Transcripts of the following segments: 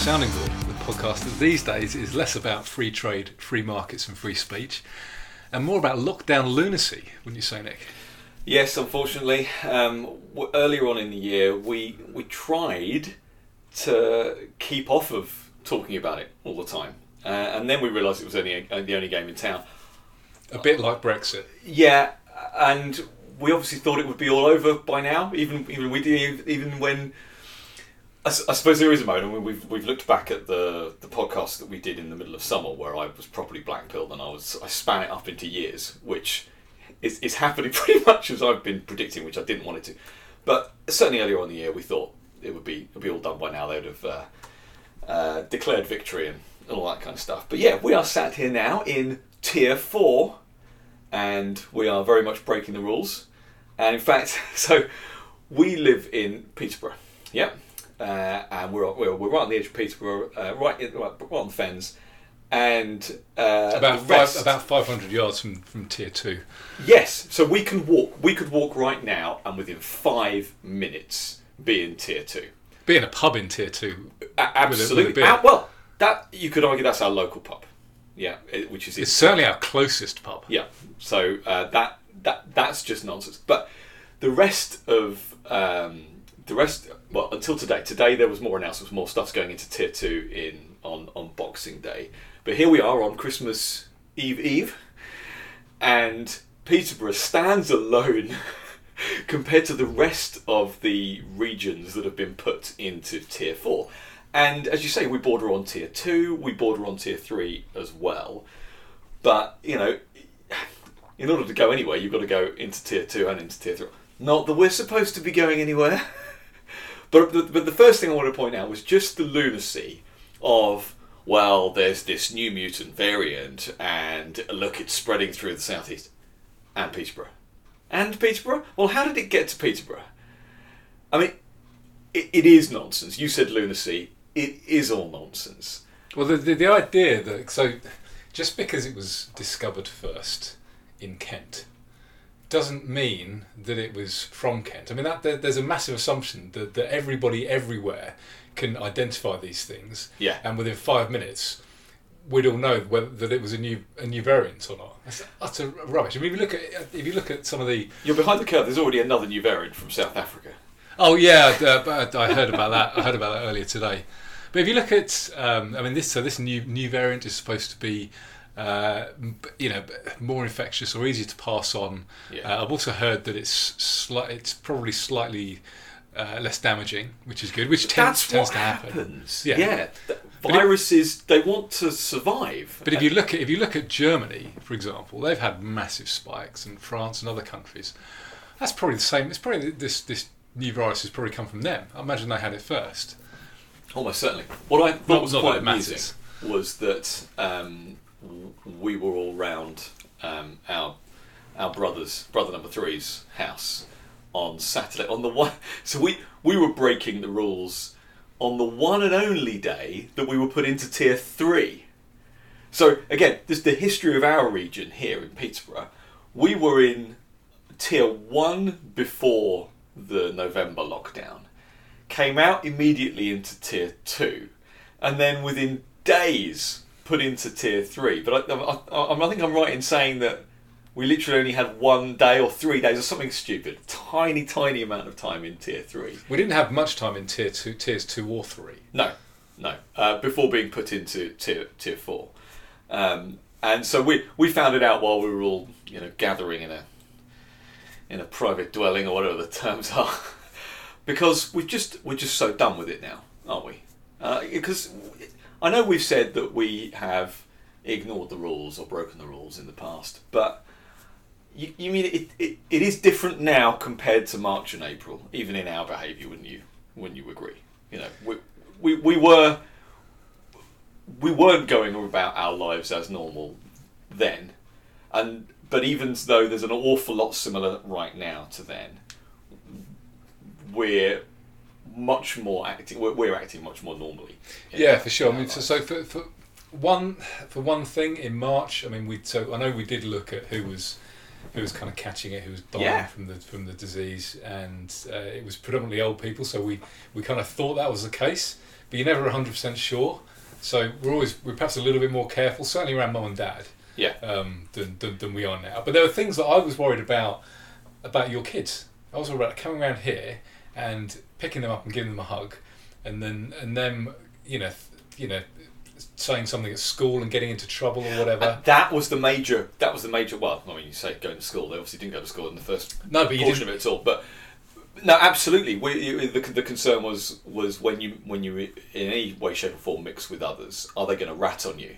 Sounding Board, the podcast that these days is less about free trade, free markets, and free speech, and more about lockdown lunacy, wouldn't you say, Nick? Yes, unfortunately. Um, w- earlier on in the year, we we tried to keep off of talking about it all the time, uh, and then we realised it was only a, the only game in town. A bit like Brexit. Yeah, and we obviously thought it would be all over by now. Even even we even when. I, I suppose there is a moment when we've we've looked back at the the podcast that we did in the middle of summer where I was properly black pilled and I was I span it up into years, which is, is happening pretty much as I've been predicting, which I didn't want it to. But certainly earlier on the year, we thought it would be it'd be all done by now. They would have uh, uh, declared victory and, and all that kind of stuff. But yeah, we are sat here now in tier four, and we are very much breaking the rules. And in fact, so we live in Peterborough. Yep. Uh, and we're, we're we're right on the edge of Peterborough, uh, right, in, right right on the fens, and uh, About five, rest- about 500 yards from, from tier two. Yes, so we can walk. We could walk right now, and within five minutes, be in tier two. Be in a pub in tier two. A- with absolutely. a beer. Ah, well, that you could argue that's our local pub. Yeah, it- which is It's certainly our closest pub. yeah. So uh, that that that's just nonsense. But the rest of um, the rest, well, until today. Today there was more announcements, more stuff's going into tier two in on on Boxing Day. But here we are on Christmas Eve Eve, and Peterborough stands alone compared to the rest of the regions that have been put into tier four. And as you say, we border on tier two, we border on tier three as well. But you know, in order to go anywhere, you've got to go into tier two and into tier three. Not that we're supposed to be going anywhere. but, the, but the first thing I want to point out was just the lunacy of, well, there's this new mutant variant, and look, it's spreading through the southeast. And Peterborough. And Peterborough? Well, how did it get to Peterborough? I mean, it, it is nonsense. You said lunacy. It is all nonsense. Well, the, the, the idea that so just because it was discovered first in Kent doesn't mean that it was from Kent. I mean, that there, there's a massive assumption that, that everybody everywhere can identify these things, Yeah. and within five minutes we'd all know whether that it was a new a new variant or not. That's utter rubbish. I mean, if you look at if you look at some of the You're behind the curve. There's already another new variant from South Africa. Oh yeah, uh, but I heard about that. I heard about that earlier today. But if you look at, um, I mean, this so this new new variant is supposed to be, uh, you know, more infectious or easier to pass on. Yeah. Uh, I've also heard that it's sli- it's probably slightly uh, less damaging, which is good. Which tends, That's tends to happen. happens. Yeah. Yeah. Th- But it- Viruses, they want to survive. But if you look at if you look at Germany, for example, they've had massive spikes, and France and other countries. That's probably the same. It's probably this this new virus has probably come from them. I imagine they had it first. Almost certainly. What I thought was quite that it amusing matters. was that um, we were all round um, our our brother's brother number three's house on Saturday. On the one, so we we were breaking the rules on the one and only day that we were put into tier three. So again, this is the history of our region here in Peterborough. We were in tier one before the November lockdown, came out immediately into tier two, and then within days put into tier three. But I, I, I, I think I'm right in saying that we literally only had one day or three days or something stupid, tiny, tiny amount of time in tier three. We didn't have much time in tier two, tiers two or three. No, no. Uh, before being put into tier tier four, um, and so we we found it out while we were all you know gathering in a in a private dwelling or whatever the terms are, because we just we're just so done with it now, aren't we? Because I know we've said that we have ignored the rules or broken the rules in the past, but. You, you mean it, it, it is different now compared to March and April, even in our behaviour, wouldn't you? Wouldn't you agree? You know, we, we, we were we weren't going about our lives as normal then, and but even though there's an awful lot similar right now to then, we're much more acting. We're, we're acting much more normally. Yeah, our- for sure. I mean, so, so for, for one for one thing in March, I mean, we so I know we did look at who was who was kind of catching it, who was dying Yeah. from the from the disease, and uh, it was predominantly old people. So we we kind of thought that was the case, but you're never hundred percent sure. So we're always we're perhaps a little bit more careful, certainly around mum and dad, Yeah. um, than, than than we are now. But there were things that I was worried about about your kids. I was worried about coming around here and picking them up and giving them a hug, and then and them you know you know saying something at school and getting into trouble or whatever. And that was the major. That was the major. Well, I mean, you say going to school. They obviously didn't go to school in the first No, but you portion didn't. of it at all. But no, absolutely. We, the, the concern was was when you when you in any way, shape, or form mix with others, are they going to rat on you?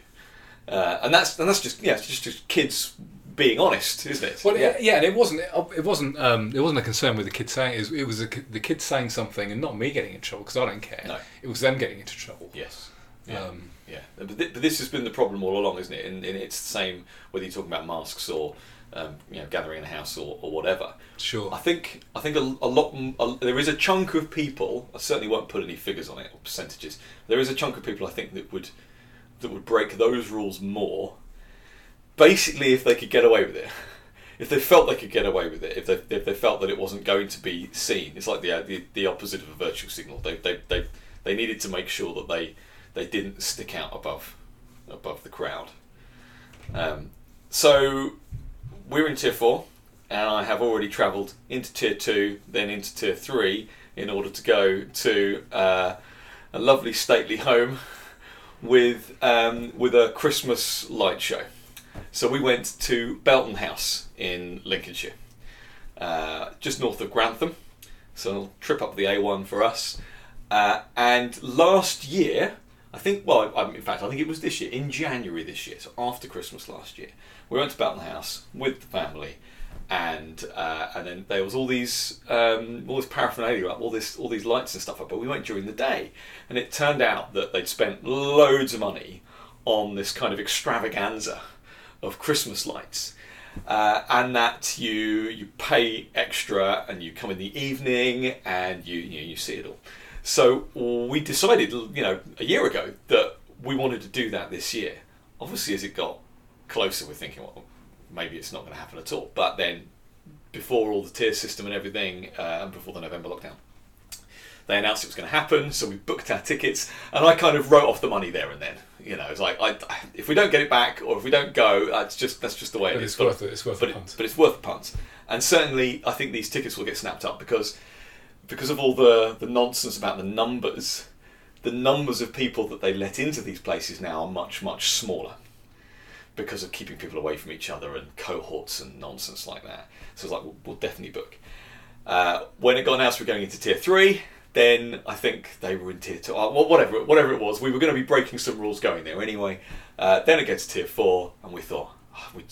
Uh, and that's and that's just yeah, it's just, just kids being honest, isn't it? Well, yeah. yeah, and it wasn't. It wasn't. Um, it wasn't a concern with the kid saying. It was, it was a, the kid saying something, and not me getting in trouble because I don't care. No. It was them getting into trouble. Yes. Yeah. Um, yeah. But, thi- but this has been the problem all along, isn't it? And, and it's the same whether you're talking about masks or um, you know gathering in a house or, or whatever. sure. I think I think a, a lot a, there is a chunk of people. I certainly won't put any figures on it or percentages. There is a chunk of people I think that would that would break those rules more. Basically, if they could get away with it, if they felt they could get away with it, if they if they felt that it wasn't going to be seen, it's like the uh, the, the opposite of a virtual signal. They, they they they needed to make sure that they they didn't stick out above above the crowd. Um, so we're in tier four, and I have already travelled into tier two, then into tier three, in order to go to uh, a lovely stately home with um, with a Christmas light show. So we went to Belton House in Lincolnshire, uh, just north of Grantham. So trip up the A1 for us. Uh, and last year, I think, well, I- in fact, I think it was this year, in January this year, so after Christmas last year, we went to Belton House with the family, and uh, and then there was all these um, all this paraphernalia up, all this all these lights and stuff up. But we went during the day, and it turned out that they'd spent loads of money on this kind of extravaganza of Christmas lights. Uh, and that you you pay extra and you come in the evening and you you, you see it all. So we decided, you know, a year ago that we wanted to do that this year. Obviously, as it got closer, we're thinking, well, maybe it's not going to happen at all. But then, before all the tier system and everything, uh, and before the November lockdown, they announced it was going to happen. So we booked our tickets, and I kind of wrote off the money there and then. You know, it's like I, if we don't get it back or if we don't go, that's just that's just the way But it it's is. But- worth it. It's worth but, a it, punt. but it's worth the punt. And certainly, I think these tickets will get snapped up because because of all the the nonsense about the numbers. The numbers of people that they let into these places now are much much smaller because of keeping people away from each other and cohorts and nonsense like that. So it's like we'll, we'll definitely book. Uh, when it got announced we're going into tier three, then I think they were in tier two. Uh, whatever, whatever it was, we were going to be breaking some rules going there anyway. Uh, then it gets to tier four, and we thought, "Oh, we,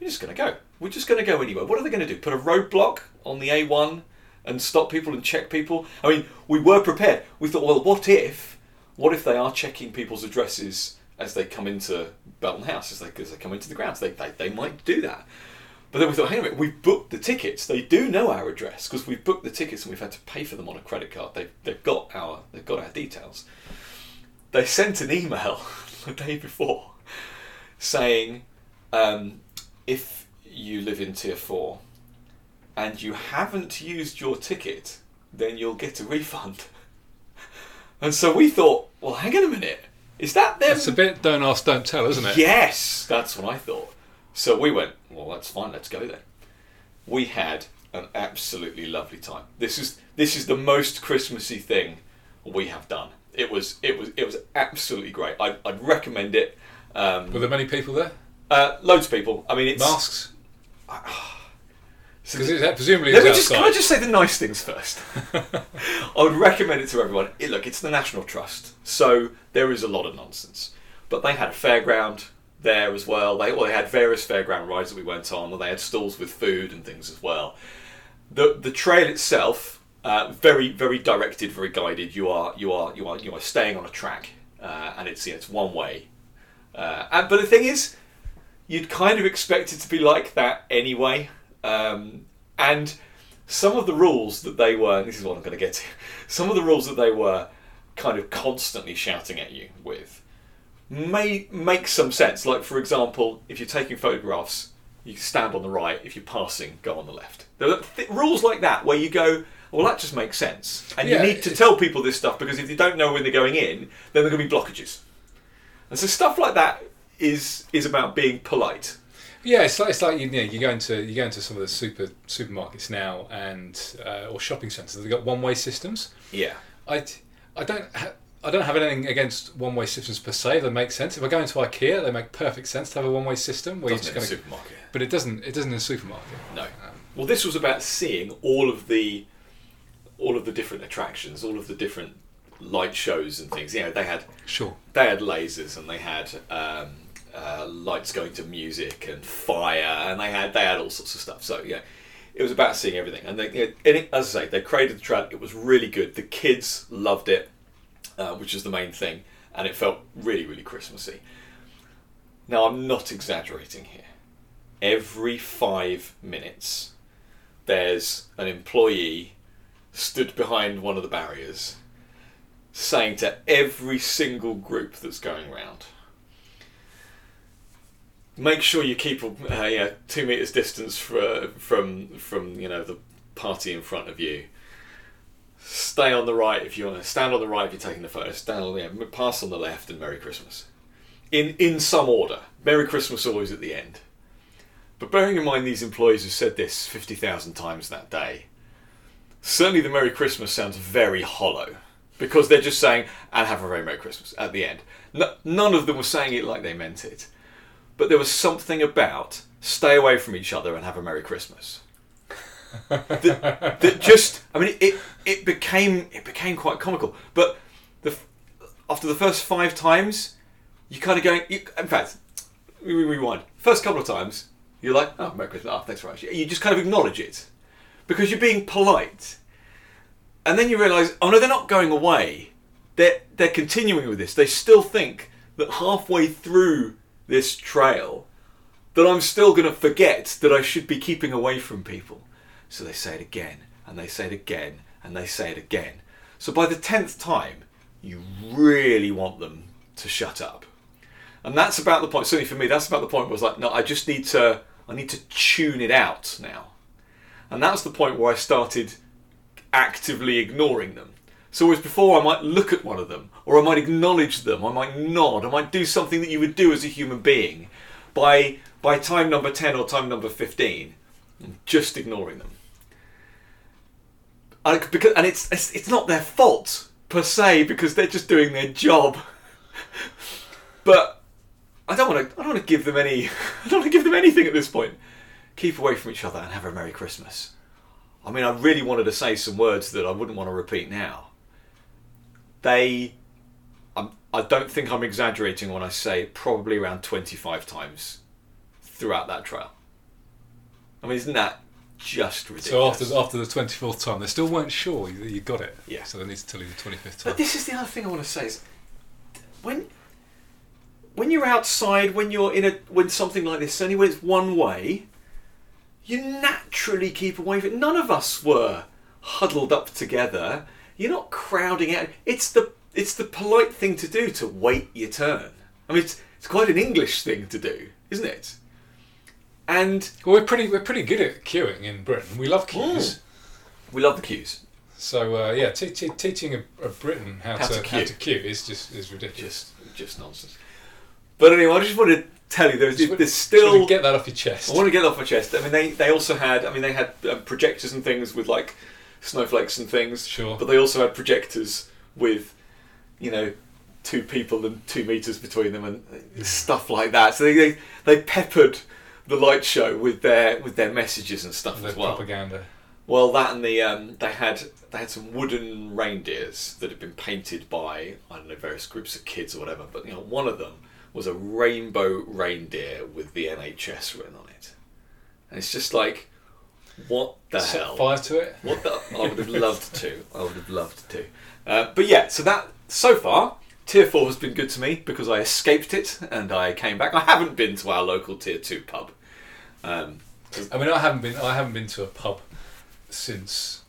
we're just going to go. We're just going to go anyway. What are they going to do? Put a roadblock on the A1 and stop people and check people? I mean, we were prepared. We thought, well, what if, what if they are checking people's addresses as they come into Belton House, as they, as they come into the grounds? They, they, they might do that. But then we thought, hang on a minute, we've booked the tickets. They do know our address because we've booked the tickets and we've had to pay for them on a credit card. They've, they've got our they've got our details. They sent an email the day before saying, um, if you live in tier four and you haven't used your ticket, then you'll get a refund. And so we thought, well, hang on a minute, is that them? It's a bit don't ask, don't tell, isn't it? Yes, that's what I thought. So we went, well, that's fine, let's go then. We had an absolutely lovely time. This is this is the most Christmassy thing we have done. It was it was it was absolutely great. I, I'd recommend it. Um, Were there many people there? uh, loads of people. I mean, it's Masks? Because it, presumably Let me just outside. can I just say the nice things first? I would recommend it to everyone. It, look, it's the National Trust, so there is a lot of nonsense. But they had a fairground there as well. They well, they had various fairground rides that we went on, and they had stalls with food and things as well. The the trail itself, uh, very very directed, very guided. You are you are you are you are staying on a track, uh, and it's yeah, it's one way. Uh, and but the thing is, you'd kind of expect it to be like that anyway. Um, and some of the rules that they were, this is what I'm going to get to, some of the rules that they were kind of constantly shouting at you with may make some sense. Like, for example, if you're taking photographs, you stand on the right. If you're passing, go on the left. There are th- rules like that where you go, well, that just makes sense. And Yeah, you need to tell people this stuff because if you don't know when they're going in, then there are going to be blockages. And so stuff like that is is about being polite. Yeah, it's like it's like you know you go into you go into some of the super supermarkets now and uh, or shopping centres. They've got one way systems. Yeah. I I don't ha- I don't have anything against one way systems per se. They make sense. If I go into IKEA, they make perfect sense to have a one way system where Doesn't you're in a just going to. supermarket. But it doesn't. It doesn't in a supermarket. No. Well, this was about seeing all of the all of the different attractions, all of the different light shows and things. You know, they had Sure. they had lasers and they had um, uh, lights going to music and fire and they had they had all sorts of stuff. So yeah, it was about seeing everything. And they, it, as I say, they created the track. It was really good. The kids loved it, uh, which is the main thing, and it felt really really Christmassy. Now I'm not exaggerating here. Every five minutes, there's an employee stood behind one of the barriers saying to every single group that's going round make sure you keep uh, yeah, two meters distance for, from from you know the party in front of you stay on the right if you want to stand on the right if you're taking the photo stand on the yeah, pass on the left and merry christmas. In in some order merry christmas always at the end. But bearing in mind these employees have said this 50,000 times that day certainly the merry christmas sounds very hollow because they're just saying and have a very merry christmas at the end. No, none of them were saying it like they meant it. But there was something about stay away from each other and have a merry christmas that, that just i mean it it became it became quite comical. But the after the first five times you're kind of going you, in fact we rewind. First couple of times you're like oh merry christmas. Oh thanks very much. You just kind of acknowledge it. Because you're being polite. And then you realise oh no they're not going away. They're they're continuing with this. They still think that halfway through this trail that I'm still going to forget that I should be keeping away from people. So they say it again, and they say it again, and they say it again. So by the tenth time, you really want them to shut up. And that's about the point, certainly for me, that's about the point where I was like, no, I just need to, I need to tune it out now. And that's the point where I started actively ignoring them. So whereas before I might look at one of them, or I might acknowledge them, I might nod, I might do something that you would do as a human being. By by time number ten or time number fifteen, I'm just ignoring them. Because, and it's, it's it's not their fault per se because they're just doing their job. but I don't want to I don't want to give them any I don't want to give them anything at this point. Keep away from each other and have a merry Christmas. I mean, I really wanted to say some words that I wouldn't want to repeat now. They, I'm, I don't think I'm exaggerating when I say probably around 25 times throughout that trial. I mean, isn't that just ridiculous? So after after the twenty fourth time, they still weren't sure that you got it. Yeah. So they need to tell you the twenty fifth time. But this is the other thing I want to say is when when you're outside, when you're in a when something like this, only when it's one way, you naturally keep away from it. None of us were huddled up together. You're not crowding out. It's the it's the polite thing to do to wait your turn. I mean, it's it's quite an English thing to do, isn't it? And Well, we're pretty we're pretty good at queuing in Britain. We love queues. we love the queues. So uh, yeah, te- te- teaching a, a Briton how, How to, to how queue. to queue is just is ridiculous. Just just nonsense. But anyway, I just want to tell you there's Just there's just still get that off your chest. I want to get it off my chest. I mean, they, they also had. I mean, they had um, projectors and things with like snowflakes and things. Sure. But they also had projectors with, you know, two people and two meters between them and stuff like that. So they they, they peppered the light show with their with their messages and stuff the as well. propaganda. Well, that and the um, they had they had some wooden reindeers that had been painted by I don't know various groups of kids or whatever. But you know, one of them was a rainbow reindeer with the NHS written on it, and it's just like, what the Set hell? fire to it. What the? I would have loved to. I would have loved to. Uh, but yeah, so that so far, Tier Four has been good to me because I escaped it and I came back. I haven't been to our local Tier Two pub. Um, I mean, I haven't been I haven't been to a pub since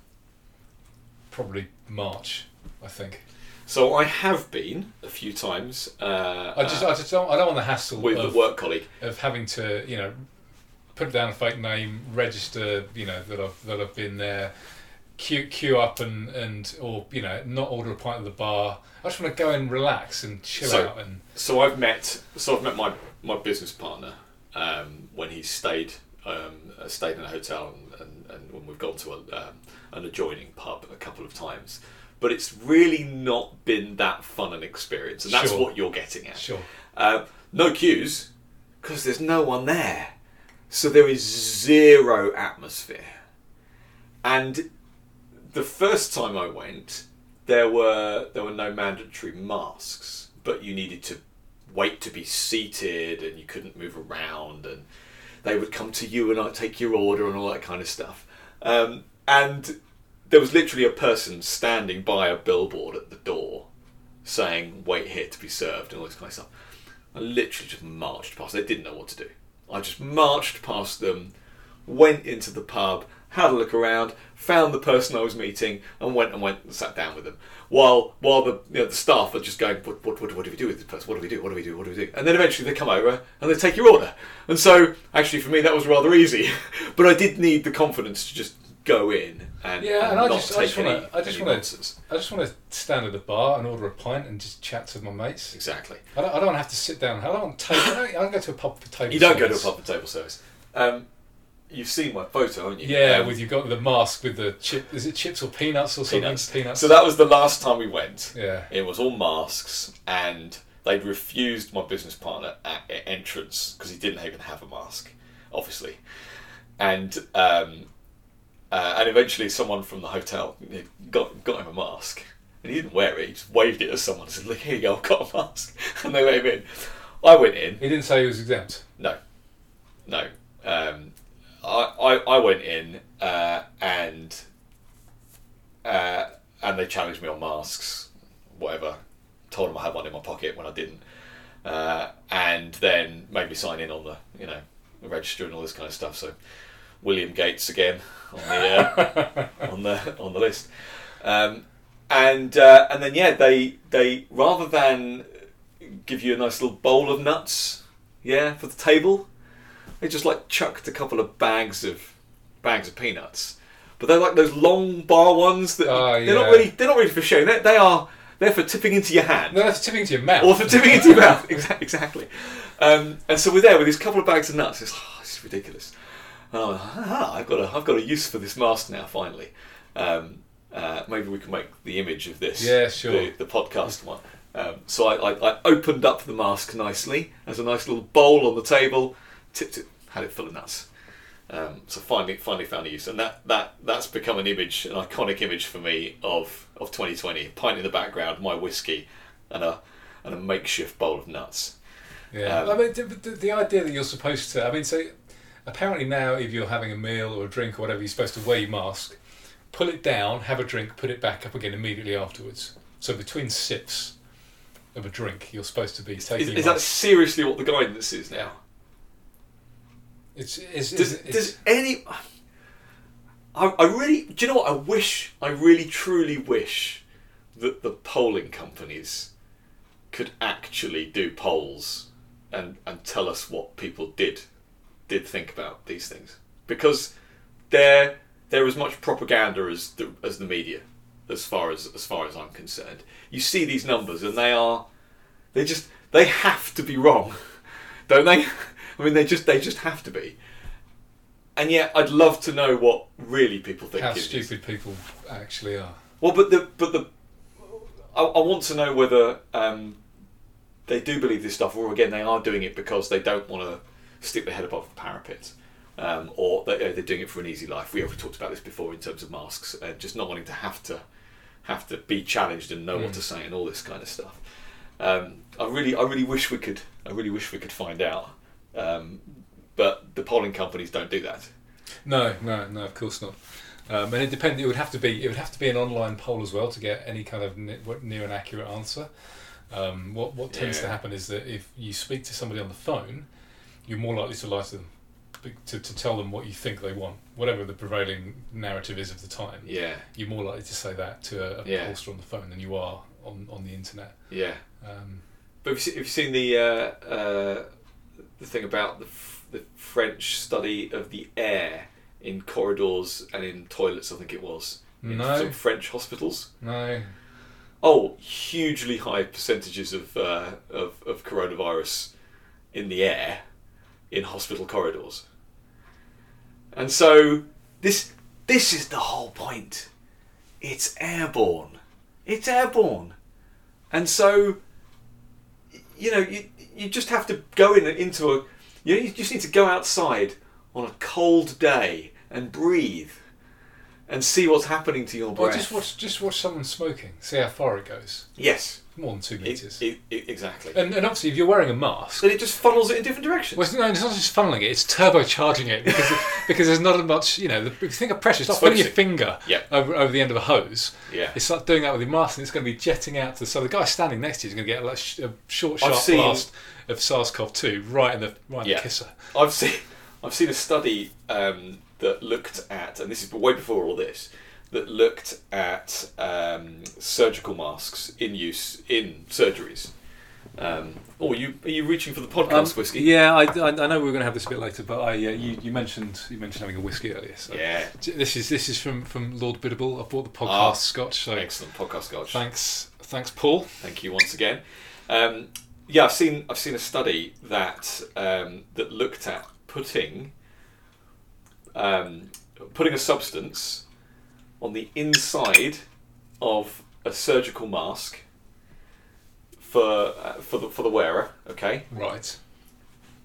probably March. I think. so I have been a few times. Uh, I just I just don't I don't want the hassle with of, the work colleague. of having to you know put down a fake name, register, you know, that I've that I've been there, queue queue up and and or you know, not order a pint at the bar. I just want to go and relax and chill So- out and So I've met so I've met my my business partner um, when he stayed um, uh, stayed in a hotel and, and, and when we've gone to a, um, an adjoining pub a couple of times. But it's really not been that fun an experience, and that's Sure. what you're getting at. sure. Uh, no queues because there's no one there, so there is zero atmosphere. And the first time I went, there were there were no mandatory masks, but you needed to wait to be seated, and you couldn't move around, and they would come to you and I'd take your order and all that kind of stuff. Um, and there was literally a person standing by a billboard at the door saying, wait here to be served and all this kind of stuff. I literally just marched past. They didn't know what to do. I just marched past them, went into the pub, had a look around, found the person I was meeting, and went and went and sat down with them. While while the you know, the staff are just going, what, what, what, what do we do with this person? What do we do? What do we do? What do we do? And then eventually they come over and they take your order. And so actually for me that was rather easy, but I did need the confidence to just go in and, Yeah, and I just- I take just wanna- I just wanna- I just want to stand at the bar and order a pint and just chat to my mates. Exactly. I don't, I don't want to have to sit down. I don't want table. I don't, I don't go to a pub for table. You don't go to a pub and table service. Um, you've seen my photo, haven't you? Yeah, Um, with you got the mask with the chip. Is it chips or peanuts or something? peanuts. Peanuts. So that was the last time we went. Yeah. It was all masks, and they'd refused my business partner at at entrance because he didn't even have a mask, obviously. And um, uh, and eventually, someone from the hotel got got him a mask, and he didn't wear it. He just waved it at someone and said, "Look, here you go, I've got a mask." And they let him in. I went in. He didn't say he was exempt. No, no. Um, I, I I went in uh, and uh, and they challenged me on masks, whatever. Told them I had one in my pocket when I didn't, uh, and then made me sign in on the you know the register and all this kind of stuff. So William Gates again on the uh, on the on the list, um, and uh, and then yeah they they rather than give you a nice little bowl of nuts yeah for the table they just like chucked a couple of bags of bags of peanuts. But they're like those long bar ones that Oh, they're not yeah. really they're not really for showing. they, they are they're for tipping into your hand. No, that's tipping into your mouth. or for tipping into your mouth. Exa- exactly. Um, and so we're there with these couple of bags of nuts. It's, oh, ridiculous. And I'm like, ah, I've got a I've got a use for this mask now finally. Um, uh, maybe we can make the image of this Yeah, sure. the, the podcast one. Um, so I, I, I opened up the mask nicely. As a nice little bowl on the table tipped it had it full of nuts um, so finally, finally found a use, and that, that that's become an image, an iconic image for me of, of 2020. Pint in the background, my whiskey, and a and a makeshift bowl of nuts. Yeah, Um, I mean, the, the, the idea that you're supposed to. I mean, so apparently now, if you're having a meal or a drink or whatever, you're supposed to wear your mask, pull it down, have a drink, put it back up again immediately afterwards. So between sips of a drink, you're supposed to be taking. Is, is that seriously what the guidance is now? It's, it's, Does, it's, does any? I, I really, do you know what? I wish, I really, truly wish that the polling companies could actually do polls and and tell us what people did did think about these things because they're they're as much propaganda as the as the media as far as as far as I'm concerned. You see these numbers and they are they just they have to be wrong, don't they? I mean, they just they just have to be. And yet, I'd love to know what really people think. how it is. stupid people actually are. Well, but the but the I, I want to know whether um, they do believe this stuff, or again, they are doing it because they don't want to stick their head above the parapet, um, or they, they're doing it for an easy life. We have talked about this before in terms of masks, and just not wanting to have to have to be challenged and know what Mm. to say and all this kind of stuff. Um, I really, I really wish we could. I really wish we could find out. Um, but the polling companies don't do that. No, no, no, of course not. Um, and it. It would have to be. It would have to be an online poll as well to get any kind of ne- near an accurate answer. Um, what what tends to happen is that if you speak to somebody on the phone, you're more likely to lie to them, to, to tell them what you think they want, whatever the prevailing narrative is of the time. Yeah, You're more likely to say that to a, a Yeah. pollster on the phone than you are on, on the internet. yeah. Um, But have you, have you seen the uh, uh, the thing about the f- the French study of the air in corridors and in toilets. I think it was in No. some French hospitals. No. Oh, hugely high percentages of, uh, of of coronavirus in the air in hospital corridors. And so this this is the whole point. It's airborne. It's airborne. And so you know, you you just have to go in into a you, know, you just need to go outside on a cold day and breathe and see what's happening to your Well, breath. just watch just watch someone smoking. See how far it goes. yes. More than two meters. it- it- exactly. and, and obviously, if you're wearing a mask, then it just funnels it in different directions. well, it's, no, it's not just funneling it; it's turbocharging it because because there's not as much. You know, the, if you think of pressure, it's like putting your finger Yeah. over, over the end of a hose. yeah. It's like doing that with your mask, and it's going to be jetting out to. So the guy standing next to you is going to get a, like, sh- a short, sharp seen- blast of SARS-CoV-2 right in the right in Yeah. the kisser. I've seen I've seen a study um, that looked at, and this is way before all this, that looked at um, surgical masks in use in surgeries. Um, oh, you are you reaching for the podcast whiskey? Um, Yeah, I, I, I know we were going to have this a bit later, but I uh, you, you mentioned you mentioned having a whiskey earlier. So Yeah. this is this is from from Lord Biddable. I bought the podcast Ah, Scotch. So Excellent podcast, Scotch. thanks thanks Paul. Thank you once again. Um, yeah, I've seen I've seen a study that um, that looked at putting um, putting a substance on the inside of a surgical mask for uh, for the for the wearer. Okay, Right.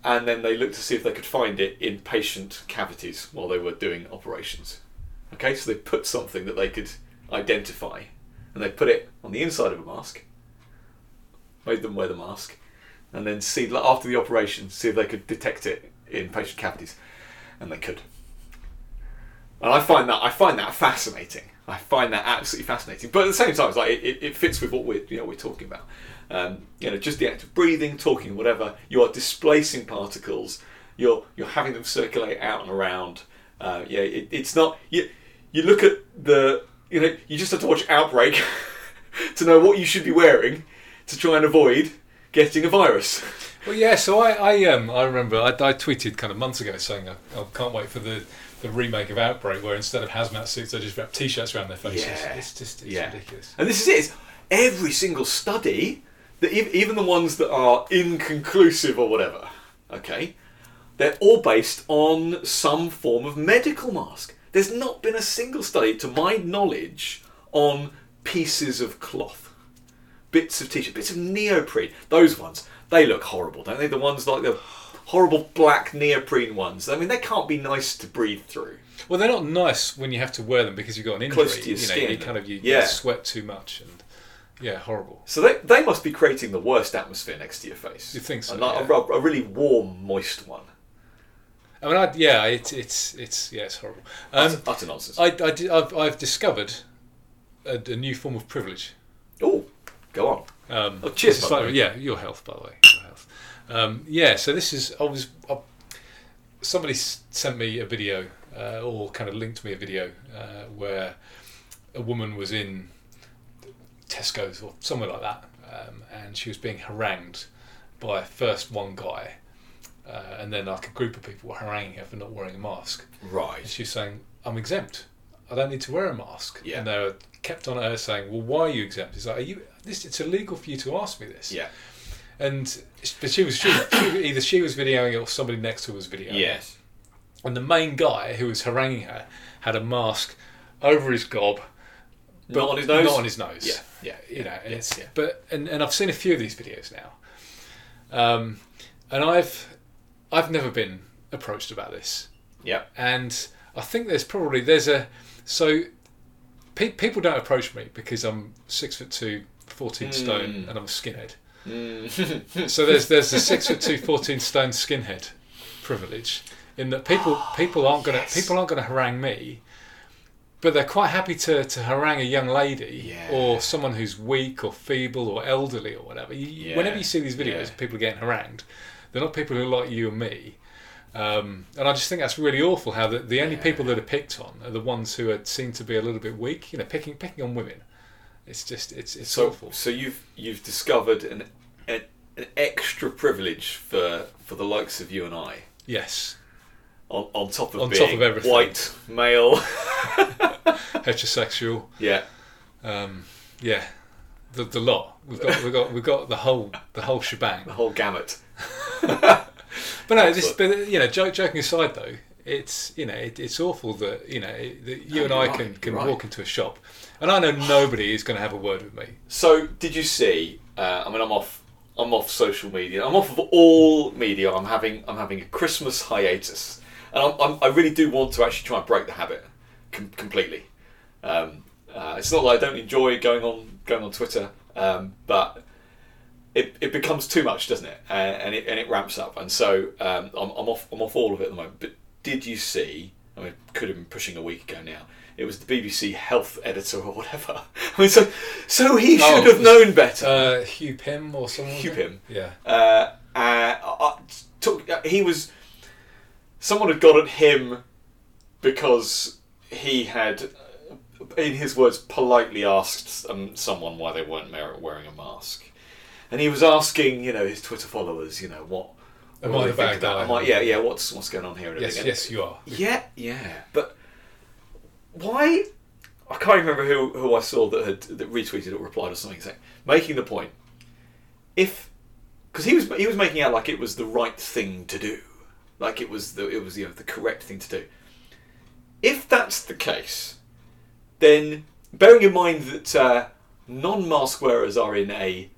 and then they looked to see if they could find it in patient cavities while they were doing operations. Okay, so they put something that they could identify, and they put it on the inside of a mask, made them wear the mask, and then see after the operation see if they could detect it in patient cavities, and they could. And I find that I find that fascinating. I find that absolutely fascinating. But at the same time, it's like it, it, it fits with what we're you know we're talking about. Um, you know, just the act of breathing, talking, whatever. You are displacing particles. You're you're having them circulate out and around. Uh, yeah, it, it's not you. You look at the you know you just have to watch Outbreak to know what you should be wearing to try and avoid getting a virus. Well, yeah. So I, I um I remember I, I tweeted kind of months ago saying I, I can't wait for the the remake of Outbreak where instead of hazmat suits they just wrap t-shirts around their faces. Yeah. It's just it's Yeah. ridiculous. And this is it. It's every single study, that even the ones that are inconclusive or whatever, okay, they're all based on some form of medical mask. There's not been a single study, to my knowledge, on pieces of cloth, bits of t-shirt, bits of neoprene. Those ones, they look horrible, don't they? The ones like the horrible black neoprene ones. I mean, they can't be nice to breathe through. Well, they're not nice when you have to wear them because you've got an injury. Close to your you know, skin. you kind of you, Yeah. you sweat too much and yeah, horrible. So they, they must be creating the worst atmosphere next to your face. You think so, A, like- yeah. a, a really warm, moist one. I mean, I, yeah, it's it's it's yeah, it's horrible. Um, Utter, utter nonsense. I, I I've, I've discovered a, a new form of privilege. oh, go on. Um, Oh, cheers, by the like- way. Yeah, your health, by the way. Um, yeah, so this is I was I, somebody sent me a video uh, or kind of linked me a video uh, where a woman was in Tesco's or somewhere like that, um, and she was being harangued by first one guy. Uh, and then like a group of people were haranguing her for not wearing a mask. And Right. she was saying, "I'm exempt. I don't need to wear a mask." Yeah. And they were kept on her saying, "Well, why are you exempt?" It's like, "Are you? This it's illegal for you to ask me this." Yeah. And but she was she, she either she was videoing it or somebody next to her was videoing. it. Yes. And the main guy who was haranguing her had a mask over his gob, but Not on his nose? Not on his nose. Yeah. Yeah. You know, yeah, it's yeah. but and, and I've seen a few of these videos now, um, and I've I've never been approached about this Yeah. and I think there's probably there's a so pe- people don't approach me because I'm six foot two, 14 stone, Mm. and I'm a skinhead. Mm. So there's there's the six foot two, 14 stone skinhead privilege in that people people aren't gonna yes. people aren't gonna harangue me, but they're quite happy to, to harangue a young lady Yeah. or someone who's weak or feeble or elderly or whatever. You, you- Whenever you see these videos Yeah. people getting harangued, they're not people who are like you and me. Um, and I just think that's really awful. How the, the only Yeah. people that are picked on are the ones who are, seem to be a little bit weak. You know, picking picking on women. It's just it's it's so, awful. so you've you've discovered an, an an extra privilege for for the likes of you and I. Yes, on, on top of On being top of everything. white male. heterosexual. yeah, Um, yeah, the the lot. We've got we've got we've got the whole the whole shebang. the whole gamut. But no, this, but you know, joke, joking aside though, it's you know, it, it's awful that you know that you and I right, can can right. walk into a shop, and I know nobody is going to have a word with me. So, did you see? Uh, I mean, I'm off. I'm off social media. I'm off of all media. I'm having. I'm having a Christmas hiatus, and I'm, I'm, I really do want to actually try and break the habit com- completely. Um, uh, it's not that I don't enjoy going on going on Twitter, um, but it, it becomes too much, doesn't it? Uh, and it and it ramps up. And so um, I'm, I'm off. I'm off all of it at the moment. But did you see? I mean, could have been pushing a week ago now. It was the BBC health editor or whatever. I mean, so so he Oh, should have known better. Uh, Hugh Pym or someone. Hugh? Pym. Yeah. Uh, uh, uh, took, uh, he was. Someone had got at him because he had, uh, in his words, politely asked um, someone why they weren't wearing a mask, and he was asking, you know, his Twitter followers, you know, what. Am I the bad guy? Am I, yeah, yeah. What's what's going on here? Yes, yes, you are. Yeah, yeah, but why? I can't remember who, who I saw that had that retweeted or replied or something saying, making the point, if because he was he was making out like it was the right thing to do, like it was the it was you know the correct thing to do. If that's the case, then bearing in mind that uh, non-mask wearers are in a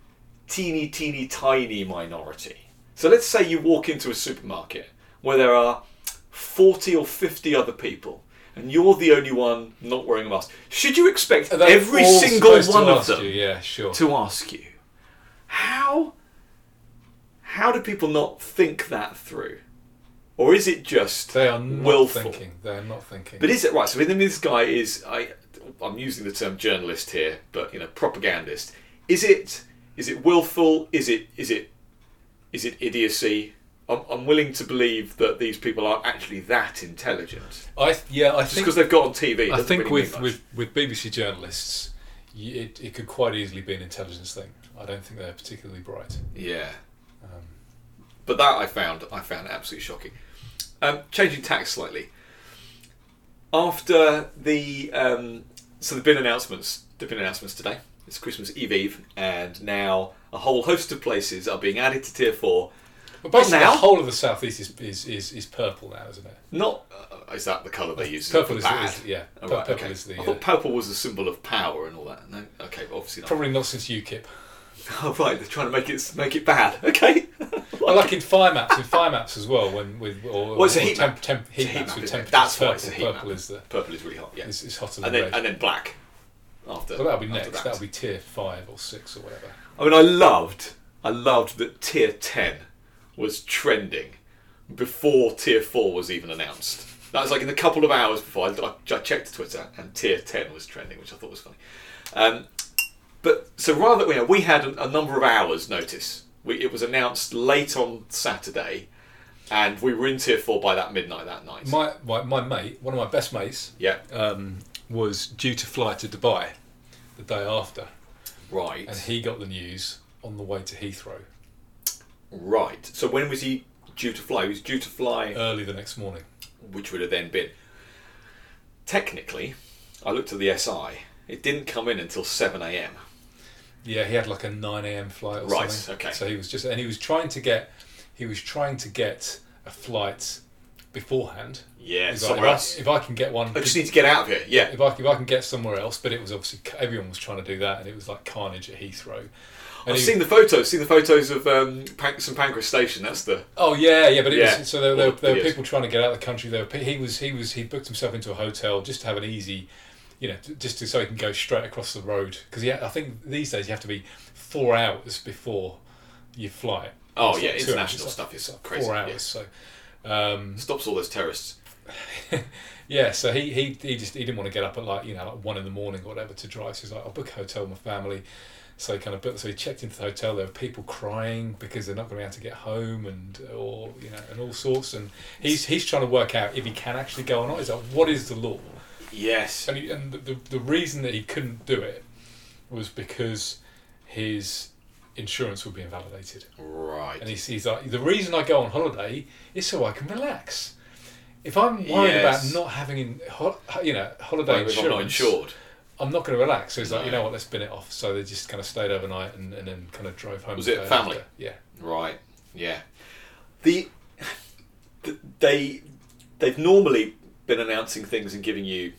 teeny, teeny, tiny minority. So let's say you walk into a supermarket where there are 40 or 50 other people and you're the only one not wearing a mask. Should you expect every single one of them you? Yeah, sure. to ask you? How how do people not think that through? Or is it just They are not willful? thinking. They are not thinking. But is it right? So, then this guy is I. I'm using the term journalist here, but you know, propagandist. Is it? Is it willful? Is it? Is it? Is it idiocy? I'm, I'm willing to believe that these people aren't actually that intelligent. I yeah, I Just think because they've got on TV. I think really with, with, with BBC journalists, it, it could quite easily be an intelligence thing. I don't think they're particularly bright. yeah. Um, But that I found I found absolutely shocking. Um, changing tack slightly. After the um, so there've been announcements. There've been announcements today. It's Christmas Eve Eve, and now a whole host of places are being added to Tier Four. but basically, now? the whole of the southeast is, is, is, is purple now, isn't it? Not uh, is that the colour they use? Purple is, bad? is yeah. Oh, right, purple okay. is the I uh, thought purple was a symbol of power and all that. No, okay, obviously not. probably not since UKIP. Oh right, they're trying to make it make it bad. Okay. Well, like in fire maps, in fire maps as well, when with or, Well, it's a heat temp, temp, It's a heat heat maps map, with it? That's why it's a heat purple map. is the Purple is really hot. Yeah. is, is hotter than and then red. and then black. After. well, that'll be next. that. That'll be tier five or six or whatever. I mean, I loved, I loved that Tier Ten was trending before Tier Four was even announced. That was like in a couple of hours before I, I checked Twitter, and Tier Ten was trending, which I thought was funny. Um, but so rather, you know, we had a, a number of hours notice. We, it was announced late on Saturday, and we were in Tier Four by that midnight that night. My, my my mate, one of my best mates, yeah, um, was due to fly to Dubai the day after, right, and he got the news on the way to Heathrow right. So when was he due to fly? He was due to fly. early the next morning. which would have then been technically I looked at the SI it didn't come in until 7am Yeah, he had like a nine a.m. flight or Right, something. okay. So he was just, and he was trying to get, he was trying to get a flight beforehand. yeah like, somewhere if, else I, if I can get one, I just need to get out of here yeah if I if I can get somewhere else, but it was obviously everyone was trying to do that, and it was like carnage at Heathrow. And I've he- seen the photos seen the photos of um, Pan- St Pancras station that's the Oh yeah, yeah, but it Yeah. was so there, there, the there were people trying to get out of the country. There were, he was he was he booked himself into a hotel just to have an easy, you know, just to, so he can go straight across the road because yeah, I think these days you have to be four hours before you fly. Oh, It's yeah, like international hours, like- stuff is like crazy, Four yeah. hours, so. Um, stops all those terrorists yeah, so he, he he just he didn't want to get up at like you know like one in the morning or whatever to drive. So he's like, I'll book a hotel with my family. So he kind of booked. So he checked into the hotel. There were people crying because they're not going to be able to get home and or you know and all sorts. And he's he's trying to work out if he can actually go or not. He's like, what is the law? yes And he, and the the reason that he couldn't do it was because his insurance would be invalidated. Right. And he's, he's like, the reason I go on holiday is so I can relax. If I'm worried Yes. about not having, in, ho- you know, holiday Well, insurance, I'm not insured. I'm not going to relax. So he's like, you know what, let's bin it off. So they just kind of stayed overnight and, and then kind of drove home. Was it family? after. Yeah. Right. Yeah. The, the they they've normally been announcing things and giving you.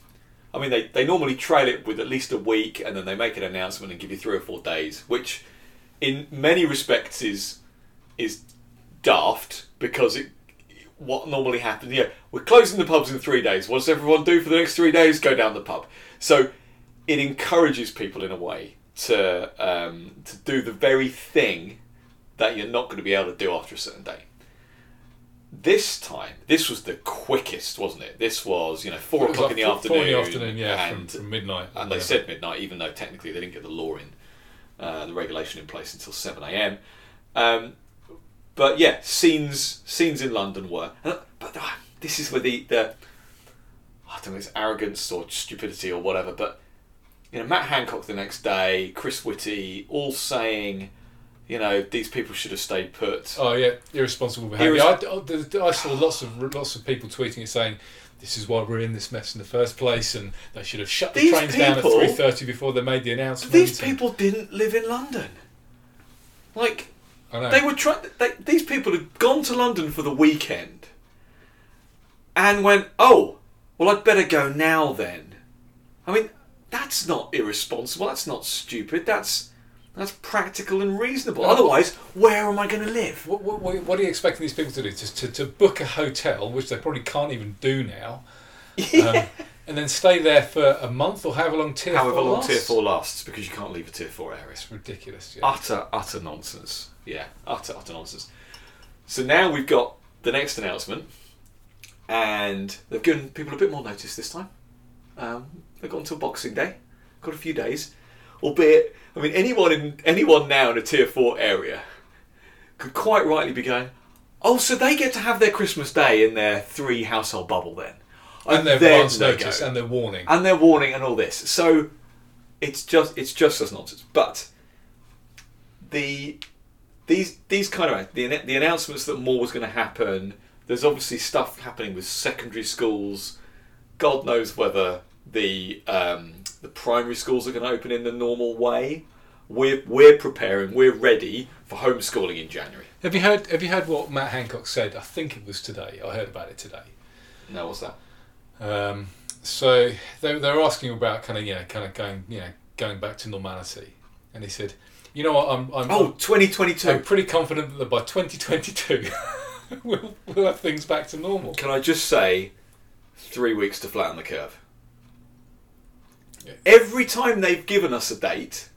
I mean, they, they normally trail it with at least a week, and then they make an announcement and give you three or four days, which, in many respects, is is daft because it. What normally happens? Yeah, we're closing the pubs in three days. What does everyone do for the next three days? Go down the pub. So, it encourages people in a way to um, to do the very thing that you're not going to be able to do after a certain day. This time, this was the quickest, wasn't it? This was, you know, four o'clock like in the four- afternoon. Four in the afternoon, yeah, and, from, from midnight. and they said midnight, even though technically they didn't get the law in, uh, the regulation in place until seven a.m. Um, but yeah, scenes scenes in London were. uh, But uh, this is where the the I don't know, it's arrogance or stupidity or whatever. But you know, Matt Hancock the next day, Chris Whitty, all saying, you know, these people should have stayed put. Oh yeah, irresponsible behaviour. Irres- I, I, I saw lots of lots of people tweeting and saying, "This is why we're in this mess in the first place," and they should have shut the These trains down at three thirty before they made the announcement. These people didn't live in London. Like I know. They were trying. These people had gone to London for the weekend, and went, "Oh, well, I'd better go now then." I mean, that's not irresponsible. That's not stupid. That's that's practical and reasonable. Otherwise, where am I going to live? What, what, what are you expecting these people to do? To, to, to book a hotel, which they probably can't even do now, um, and then stay there for a month or however long tier However four long lasts? tier four lasts, because you can't leave a tier four area. It's ridiculous. Yeah. Utter, utter nonsense. Yeah, utter, utter nonsense. So now we've got the next announcement, and they've given people a bit more notice this time. Um, they've got until Boxing Day, got a few days, albeit. I mean, anyone in anyone now in a tier four area could quite rightly be going, "Oh, so they get to have their Christmas Day in their three household bubble then." and their advance notice go and their warning. and their warning and all this. So it's just it's just as nonsense. But the these these kind of the the announcements that more was going to happen. There's obviously stuff happening with secondary schools. God knows whether the um, the primary schools are going to open in the normal way. We're we're preparing. We're ready for homeschooling in January. Have you heard? Have you heard what Matt Hancock said? I think it was today. I heard about it today. No, what's that? Um, so they they were asking about kind of you know kind of going you know going back to normality, and he said, you know what, I'm I'm, Oh, I'm 2022. pretty confident that by 2022 we'll we'll have things back to normal. Can I just say, three weeks to flatten the curve. Yeah. Every time they've given us a date,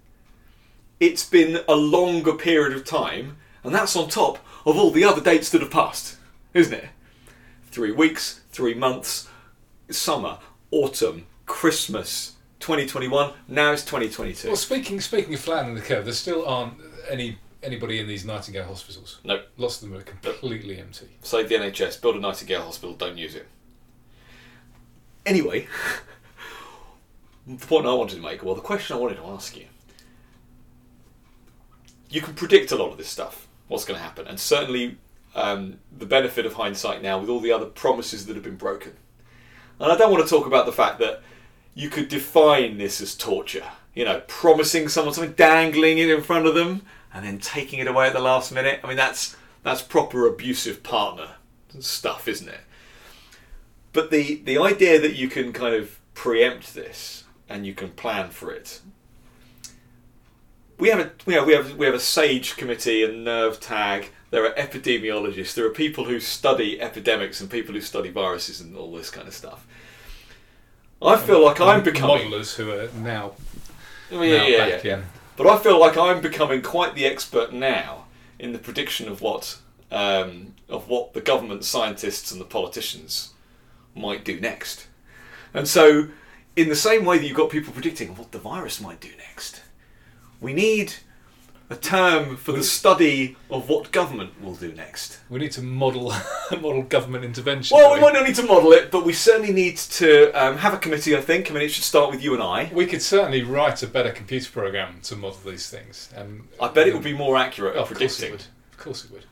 it's been a longer period of time, and that's on top of all the other dates that have passed, isn't it? Three weeks, three months, summer, autumn, Christmas, 2021. Now it's 2022. Well, speaking speaking of flattening the curve, there still aren't any anybody in these Nightingale hospitals. Nope. Lots of them are completely empty. Save the NHS, build a Nightingale hospital, don't use it. Anyway, the point I wanted to make, well, the question I wanted to ask you you can predict a lot of this stuff, what's going to happen, and certainly um, the benefit of hindsight now with all the other promises that have been broken. And I don't want to talk about the fact that you could define this as torture. You know, promising someone something, dangling it in front of them, and then taking it away at the last minute. I mean, that's that's proper abusive partner stuff, isn't it? But the the idea that you can kind of preempt this and you can plan for it. We have a you know, we have we have a SAGE committee and NERVTAG. There are epidemiologists. There are people who study epidemics and people who study viruses and all this kind of stuff. I feel like I'm becoming modelers who are now, yeah, now yeah, back yeah. in. But I feel like I'm becoming quite the expert now in the prediction of what um, of what the government scientists and the politicians might do next. And so, in the same way that you've got people predicting what the virus might do next, we need a term for the study of what government will do next. We need to model model government intervention. Well, we might not need to model it, but we certainly need to um, have a committee. I think. I mean, it should start with you and I. We could certainly write a better computer program to model these things. And I bet it would be more accurate Oh, of course it would. Of course it would.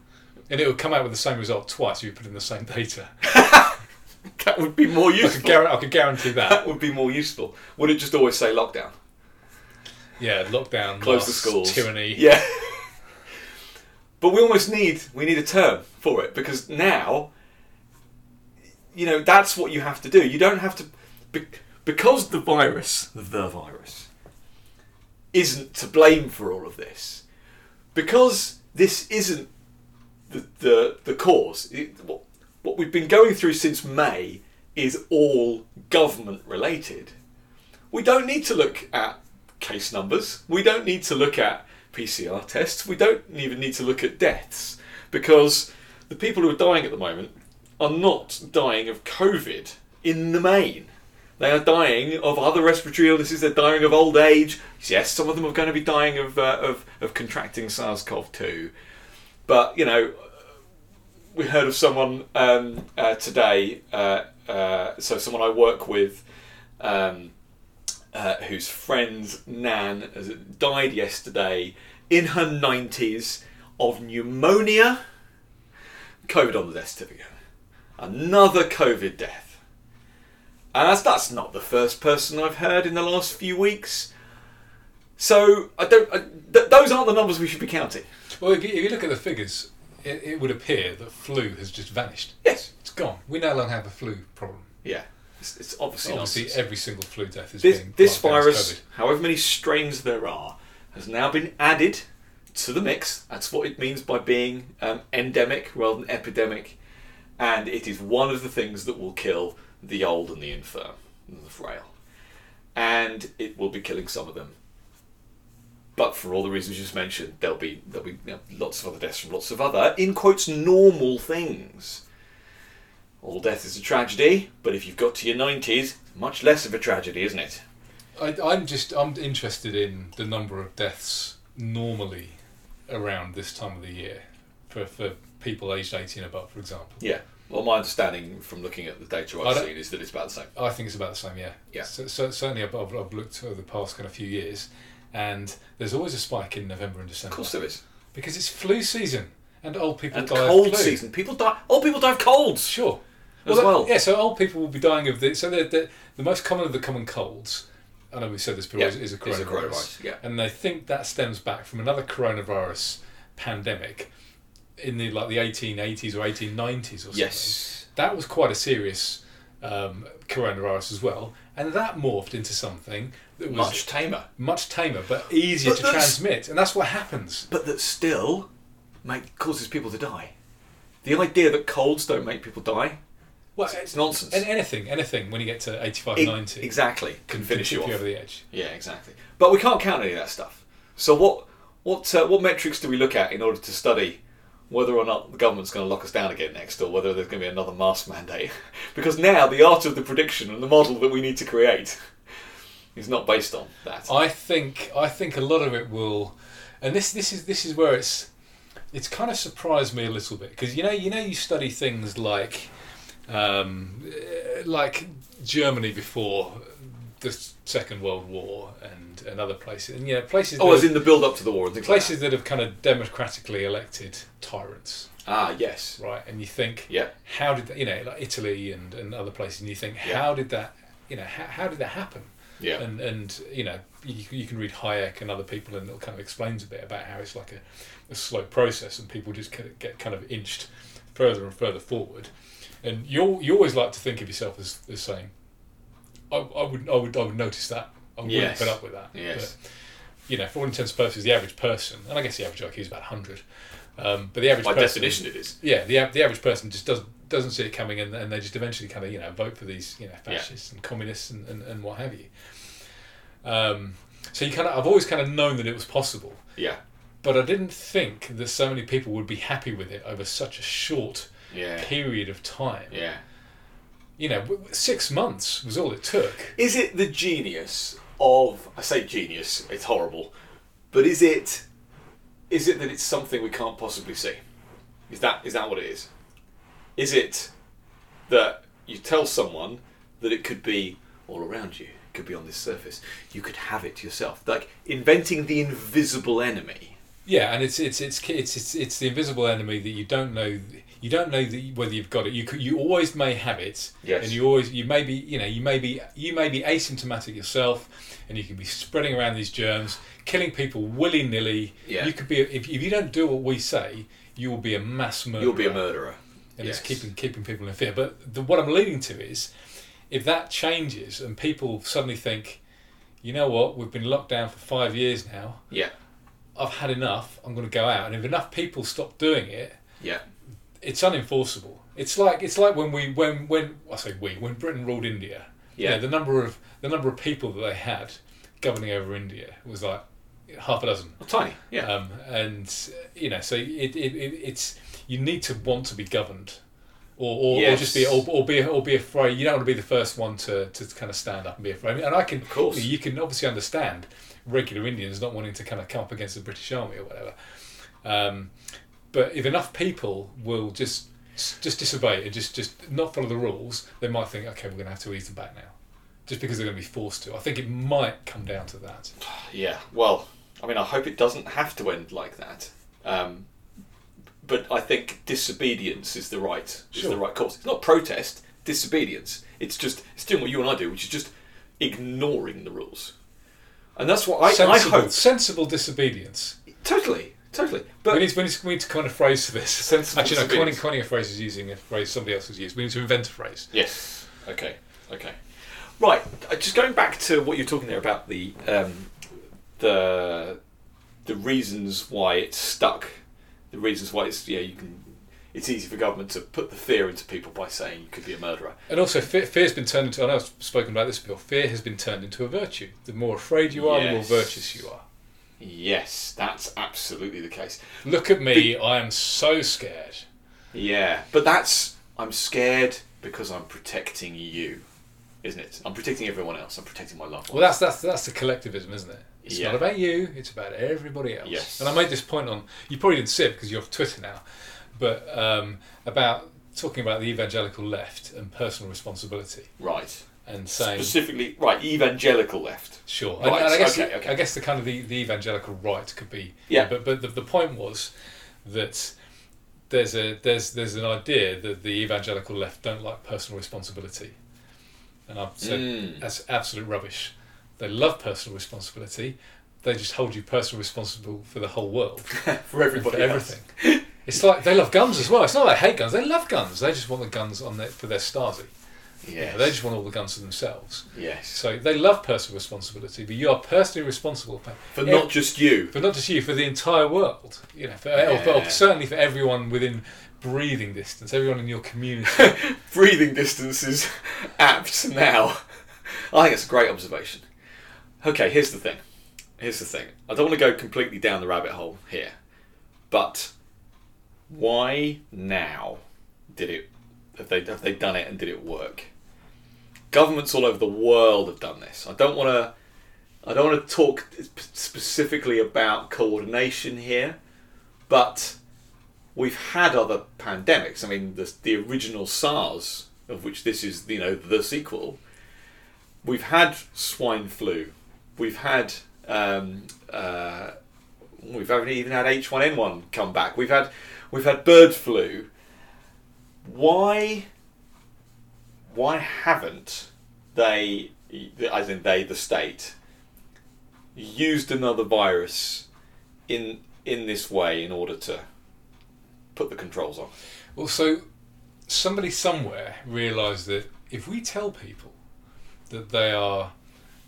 And it would come out with the same result twice if you put in the same data. That would be more I could, useful. I could guarantee that. that would be more useful. Would it just always say lockdown? Yeah, lockdown, Close the masks, schools. tyranny. Yeah. but we almost need we need a term for it because now, you know, that's what you have to do. You don't have to be, because the virus, the virus, isn't to blame for all of this. Because this isn't the the, the cause. It, what, what we've been going through since May is all government related. We don't need to look at case numbers. We don't need to look at PCR tests. We don't even need to look at deaths because the people who are dying at the moment are not dying of COVID in the main. They are dying of other respiratory illnesses. They're dying of old age. Yes, some of them are going to be dying of uh, of, of contracting SARS-CoV-2. But you know, we heard of someone um, uh, today. Uh, uh, so someone I work with. Um, uh, whose friend's nan died yesterday in her 90s of pneumonia. COVID on the death certificate. Another COVID death. And that's, that's not the first person I've heard in the last few weeks. So I don't. I, th- those aren't the numbers we should be counting. Well, if you, if you look at the figures, it, it would appear that flu has just vanished. Yes. It's gone. We no longer have a flu problem. Yeah. It's, it's obviously Obviously, nonsense. every single flu death is this, being this marked down as virus, however many strains there are, has now been added to the mix. That's what it means by being um, endemic rather than epidemic. And it is one of the things that will kill the old and the infirm and the frail. And it will be killing some of them. But for all the reasons you just mentioned, there'll be there'll be you know, lots of other deaths from lots of other, in quotes, normal things. All death is a tragedy, but if you've got to your nineties, much less of a tragedy, isn't it? I, I'm just I'm interested in the number of deaths normally around this time of the year for, for people aged 18 and above, for example. Yeah. Well, my understanding from looking at the data I've seen is that it's about the same. I think it's about the same, yeah. Yeah. So, so certainly, I've, I've I've looked over the past kind of few years, and there's always a spike in November and December. Of course there is. because it's flu season and old people And die cold of flu. season. People die. Old people die of colds. Sure. As that- well. Yeah, so old people will be dying of the. So the, the, the most common of the common colds, I know we said this before, Yeah, is, is a is coronavirus. a coronavirus, yeah. And they think that stems back from another coronavirus pandemic in the like the 1880s or 1890s or something. Yes. That was quite a serious um, coronavirus as well. And that morphed into something that was Much tamer. much tamer but easier But to transmit. And that's what happens. But that still make, causes people to die. The idea that colds don't make people die, Well, it's nonsense. And anything, anything when you get to 85, E- 90 exactly. Can can finish you off. over the edge. Yeah, exactly. But we can't count any of that stuff. So what what uh, what metrics do we look at in order to study whether or not the government's going to lock us down again next, or whether there's going to be another mask mandate? because now the art of the prediction and the model that we need to create is not based on that. I think I think a lot of it will, and this this is this is where it's it's kind of surprised me a little bit because you know you know you study things like um, like Germany before the Second World War and, and other places and yeah places oh, as in the build up to the war and things places that have kind of democratically elected tyrants. Ah, yes. right and you think Yeah. how did that, you know like Italy and, and other places and you think Yeah. how did that you know how, how did that happen Yeah. and and you know you, you can read Hayek and other people and it kind of explains a bit about how it's like a, a slow process and people just get kind of inched further and further forward and you you always like to think of yourself as, as saying I, I would I would I would notice that I wouldn't Yes. put up with that Yes. but you know for all intents and purposes the average person and I guess the average IQ is about 100 um, but the average By person definition, it is. yeah, the the average person just doesn't doesn't see it coming, and, and they just eventually kind of you know vote for these you know Yeah. fascists and communists and, and, and what have you. Um, so you kind of I've always kind of known that it was possible, Yeah. but I didn't think that so many people would be happy with it over such a short Yeah. period of time. Yeah. You know, six months was all it took. Is it the genius of? I say genius. It's horrible, but is it is it that it's something we can't possibly see? Is that is that what it is? Is it that you tell someone that it could be all around you, it could be on this surface, you could have it yourself, like inventing the invisible enemy? Yeah, and it's it's it's it's it's, it's the invisible enemy that you don't know. You don't know that whether you've got it. You you always may have it, Yes. and you always you may be you know you may be you may be asymptomatic yourself, and you can be spreading around these germs, killing people willy nilly. Yeah. You could be if, if you don't do what we say, you will be a mass murderer. You'll be a murderer. and Yes. it's keeping keeping people in fear. But the, what I'm leading to is, if that changes and people suddenly think, you know what, we've been locked down for five years now. Yeah. I've had enough. I'm going to go out, and if enough people stop doing it, Yeah. It's unenforceable. It's like it's like when we when when I say we when Britain ruled India. Yeah. You know, the number of the number of people that they had governing over India was like half a dozen. Well, tiny. Yeah. Um, and you know, so it, it, it it's you need to want to be governed, or or, or just be or, or be or be afraid. You don't want to be the first one to, to kind of stand up and be afraid. And I can, of course. you can obviously understand regular Indians not wanting to kind of come up against the British Army or whatever. Um, but if enough people will just just disobey and just just not follow the rules, they might think, okay, we're going to have to ease them back now, just because they're going to be forced to. I think it might come down to that. Yeah, well, I mean, I hope it doesn't have to end like that. Um, but I think disobedience is the right is Sure. the right course. It's not protest, disobedience. It's just it's doing what you and I do, which is just ignoring the rules. And that's what I, I hope. sensible disobedience. Totally, totally. we, But need, we, need, we need to coin a phrase for this. Sensible Actually, no, coining, disobedience. coining a phrase is using a phrase somebody else has used. We need to invent a phrase. yes, okay, okay, right. uh, Just going back to what you're talking there about the um, the the reasons why it's stuck, the reasons why it's yeah you can. It's easy for government to put the fear into people by saying you could be a murderer. And also, fear, fear's been turned into, I know I've spoken about this before, fear has been turned into a virtue. The more afraid you are, the more virtuous you are. Yes, that's absolutely the case. Look at me, I am so scared. Yeah, but that's I'm scared because I'm protecting you, isn't it? I'm protecting everyone else. I'm protecting my loved ones. Well, that's that's that's the collectivism, isn't it? It's Yeah. not about you; it's about everybody else. Yes. And I made this point on. You probably didn't see it because you're off Twitter now, but um, about talking about the evangelical left and personal responsibility, right. And saying Specifically, right. Evangelical left. Sure, Right, and, and I guess okay, okay. I guess the kind of the, the evangelical right could be Yeah. But but the, the point was that there's a there's there's an idea that the evangelical left don't like personal responsibility, and I've said Mm. that's absolute rubbish. They love personal responsibility. They just hold you personally responsible for the whole world, for everybody. for everything. It's like they love guns as well. It's not like they hate guns. They love guns. They just want the guns on their, for their Stasi. Yes. they just want all the guns for themselves. yes. So they love personal responsibility, but you are personally responsible for, For not just you. for not just you, for the entire world. You know, for, or or certainly for everyone within breathing distance, everyone in your community. Breathing distance is apt now. I think it's a great observation. Okay, here's the thing. Here's the thing. I don't want to go completely down the rabbit hole here, but why now did it? Have they have they done it and did it work? Governments all over the world have done this. I don't want to. I don't want to talk specifically about coordination here, but we've had other pandemics. I mean, the, the original SARS, of which this is, you know, the sequel. We've had swine flu. We've had, um, uh, we've even had H1N1 come back. We've had, we've had bird flu. Why, why haven't they, as in they, the state, used another virus in in this way in order to put the controls on? well, so somebody somewhere realised that if we tell people that they are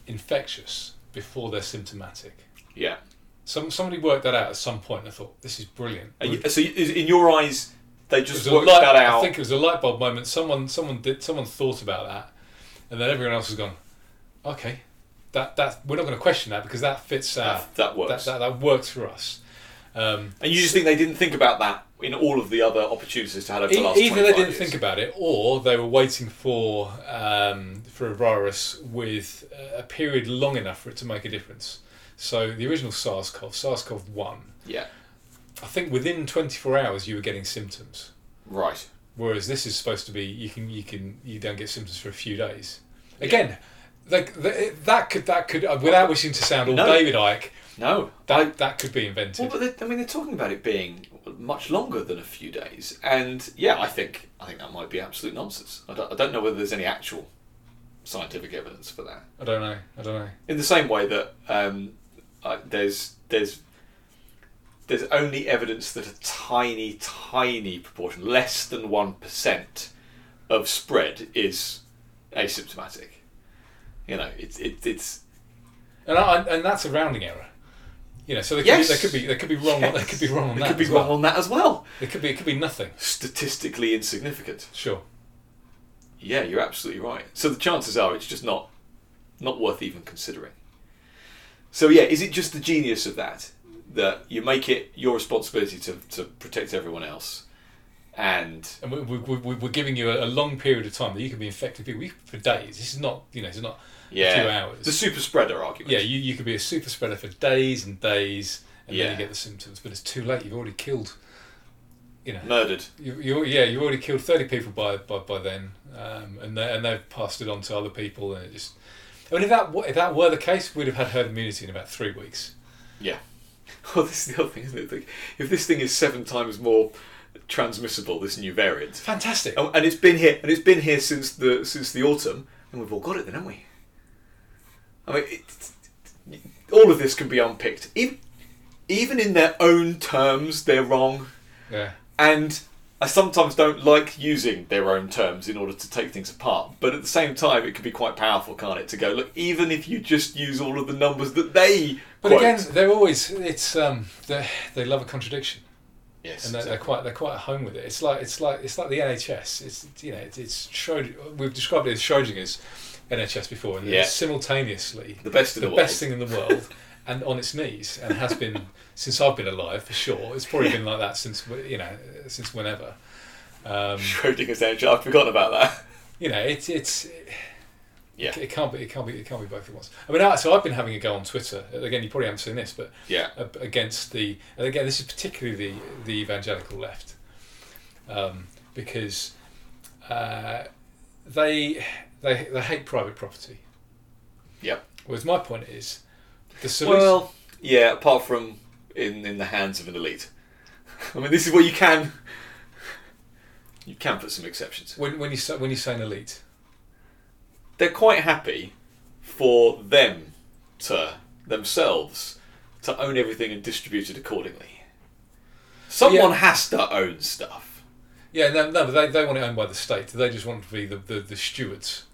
infectious before they're symptomatic, Yeah. some somebody worked that out at some point. And I thought this is brilliant. You, so, in your eyes, they just worked light- that out? I think it was a light bulb moment. Someone, someone did, someone thought about that, and then everyone else has gone, okay, that that we're not going to question that because that fits our, that, that works. that, that that works for us. Um, and you just think they didn't think about that in all of the other opportunities to have over the last either they didn't years? think about it, or they were waiting for um, for a virus with a period long enough for it to make a difference. So the original SARS-CoV, SARS-CoV one, Yeah. I think within 24 hours you were getting symptoms. Right. Whereas this is supposed to be you can you can you don't get symptoms for a few days. Again, like th- that could that could uh, without wishing to sound all No. David Icke, No. that that could be invented. Well, but they, I mean, they're talking about it being much longer than a few days, and yeah, I think I think that might be absolute nonsense. I don't, I don't know whether there's any actual scientific evidence for that. I don't know. I don't know. In the same way that um, uh, there's there's there's only evidence that a tiny, tiny proportion, less than one percent, of spread is asymptomatic. You know, it's it, it's And I, and that's a rounding error. You know, so they could, Yes. be, they could be they could be wrong. Yes. They could be wrong on it that. could be wrong well. on that as well. It could be it could be nothing. Statistically insignificant. Sure. Yeah, you're absolutely right. So the chances are it's just not not worth even considering. So yeah, is it just the genius of that that you make it your responsibility to, to protect everyone else, and And we, we, we, we're giving you a, a long period of time that you can be infected people you- for days. This is not you know it's not yeah, few hours. the super spreader argument. yeah you, you could be a super spreader for days and days and then you get the symptoms, but it's too late. You've already killed. You know. murdered. You, you, yeah, you already killed thirty people by by, by then, um, and they, and they've passed it on to other people, and it just. I mean, if that if that were the case, we'd have had herd immunity in about three weeks. Yeah. Well, this is the other thing, isn't it? Like, If this thing is seven times more transmissible, this new variant, Fantastic. Oh, and it's been here, and it's been here since the since the autumn, and we've all got it, then, haven't we? I mean, it, all of this can be unpicked. Even even in their own terms, they're wrong, Yeah. and I sometimes don't like using their own terms in order to take things apart. But at the same time, it can be quite powerful, can't it? To go look, even if you just use all of the numbers that they But quote. again, they're always it's um they they love a contradiction, yes, and they're, they're quite they're quite at home with it. It's like it's like it's like the NHS. It's you know it's, it's Schrod- we've described it as Schrodinger's NHS before, and Yeah. it's simultaneously the best the the, best thing in the world and on its knees and has been since I've been alive for sure. It's probably been like that since you know since whenever. Um, Schrodinger's NHS. I've forgotten about that. you know, it's it's Yeah. it, can't be it can't be it can't be both at once. I mean, so I've been having a go on Twitter again. You probably haven't seen this, but Yeah. against the and again this is particularly the the evangelical left um, because uh, they they they hate private property. Yep. Whereas my point is the solution. Well, yeah. Apart from in in the hands of an elite, I mean, this is what you can. You can put some exceptions. when when you say when you say an elite, They're quite happy for them to themselves to own everything and distribute it accordingly. Someone Yeah. has to own stuff. yeah, no, no, but they, they want it owned by the state. They just want to be the, the, the stewards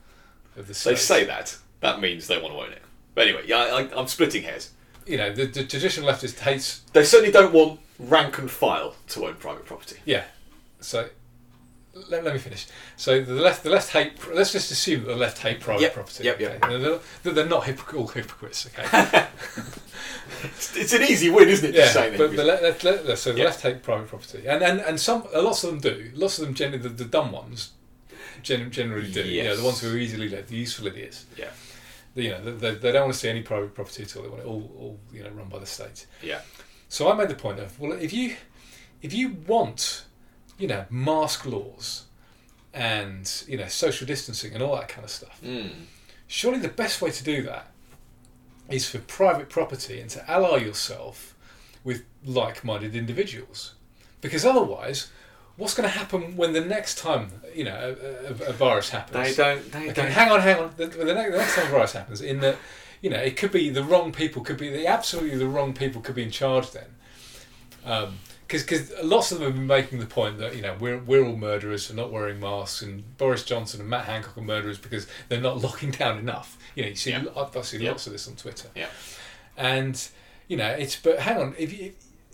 of the state. They say that. That means they want to own it. But anyway, yeah, I, I'm splitting hairs. you know the, the traditional leftist hates They certainly don't want rank and file to own private property. Yeah. So let, let me finish. So the left, the left hate. Let's just assume that the left hate private Yep, property. yep, yep. okay? They're, they're- they're not all hypocrites. Okay. It's, it's an easy win, isn't it? yeah. just But the le- let- so the Yeah. left hate private property, and and and some lots of them do. Lots of them generally the, the dumb ones. Gen, generally do. You know, the ones who are easily led, the useful idiots. Yeah. You know, they, they don't want to see any private property at all. They want it all, all you know, run by the state. Yeah. So I made the point of well, if you if you want, you know, mask laws and you know social distancing and all that kind of stuff, Mm. surely the best way to do that is for private property and to ally yourself with like-minded individuals, because otherwise, what's going to happen when the next time you know a, a, a virus happens? They don't. They Okay, don't. hang on, hang on. The, the, next, the next time a virus happens, in that, you know, it could be the wrong people, could be the absolutely the wrong people could be in charge then. Because lots of them have been making the point that, you know, we're, we're all murderers for not wearing masks, and Boris Johnson and Matt Hancock are murderers because they're not locking down enough. You know, you see, Yeah. I've, I've seen Yeah. lots of this on Twitter. Yeah. And, you know, it's, but hang on, if you,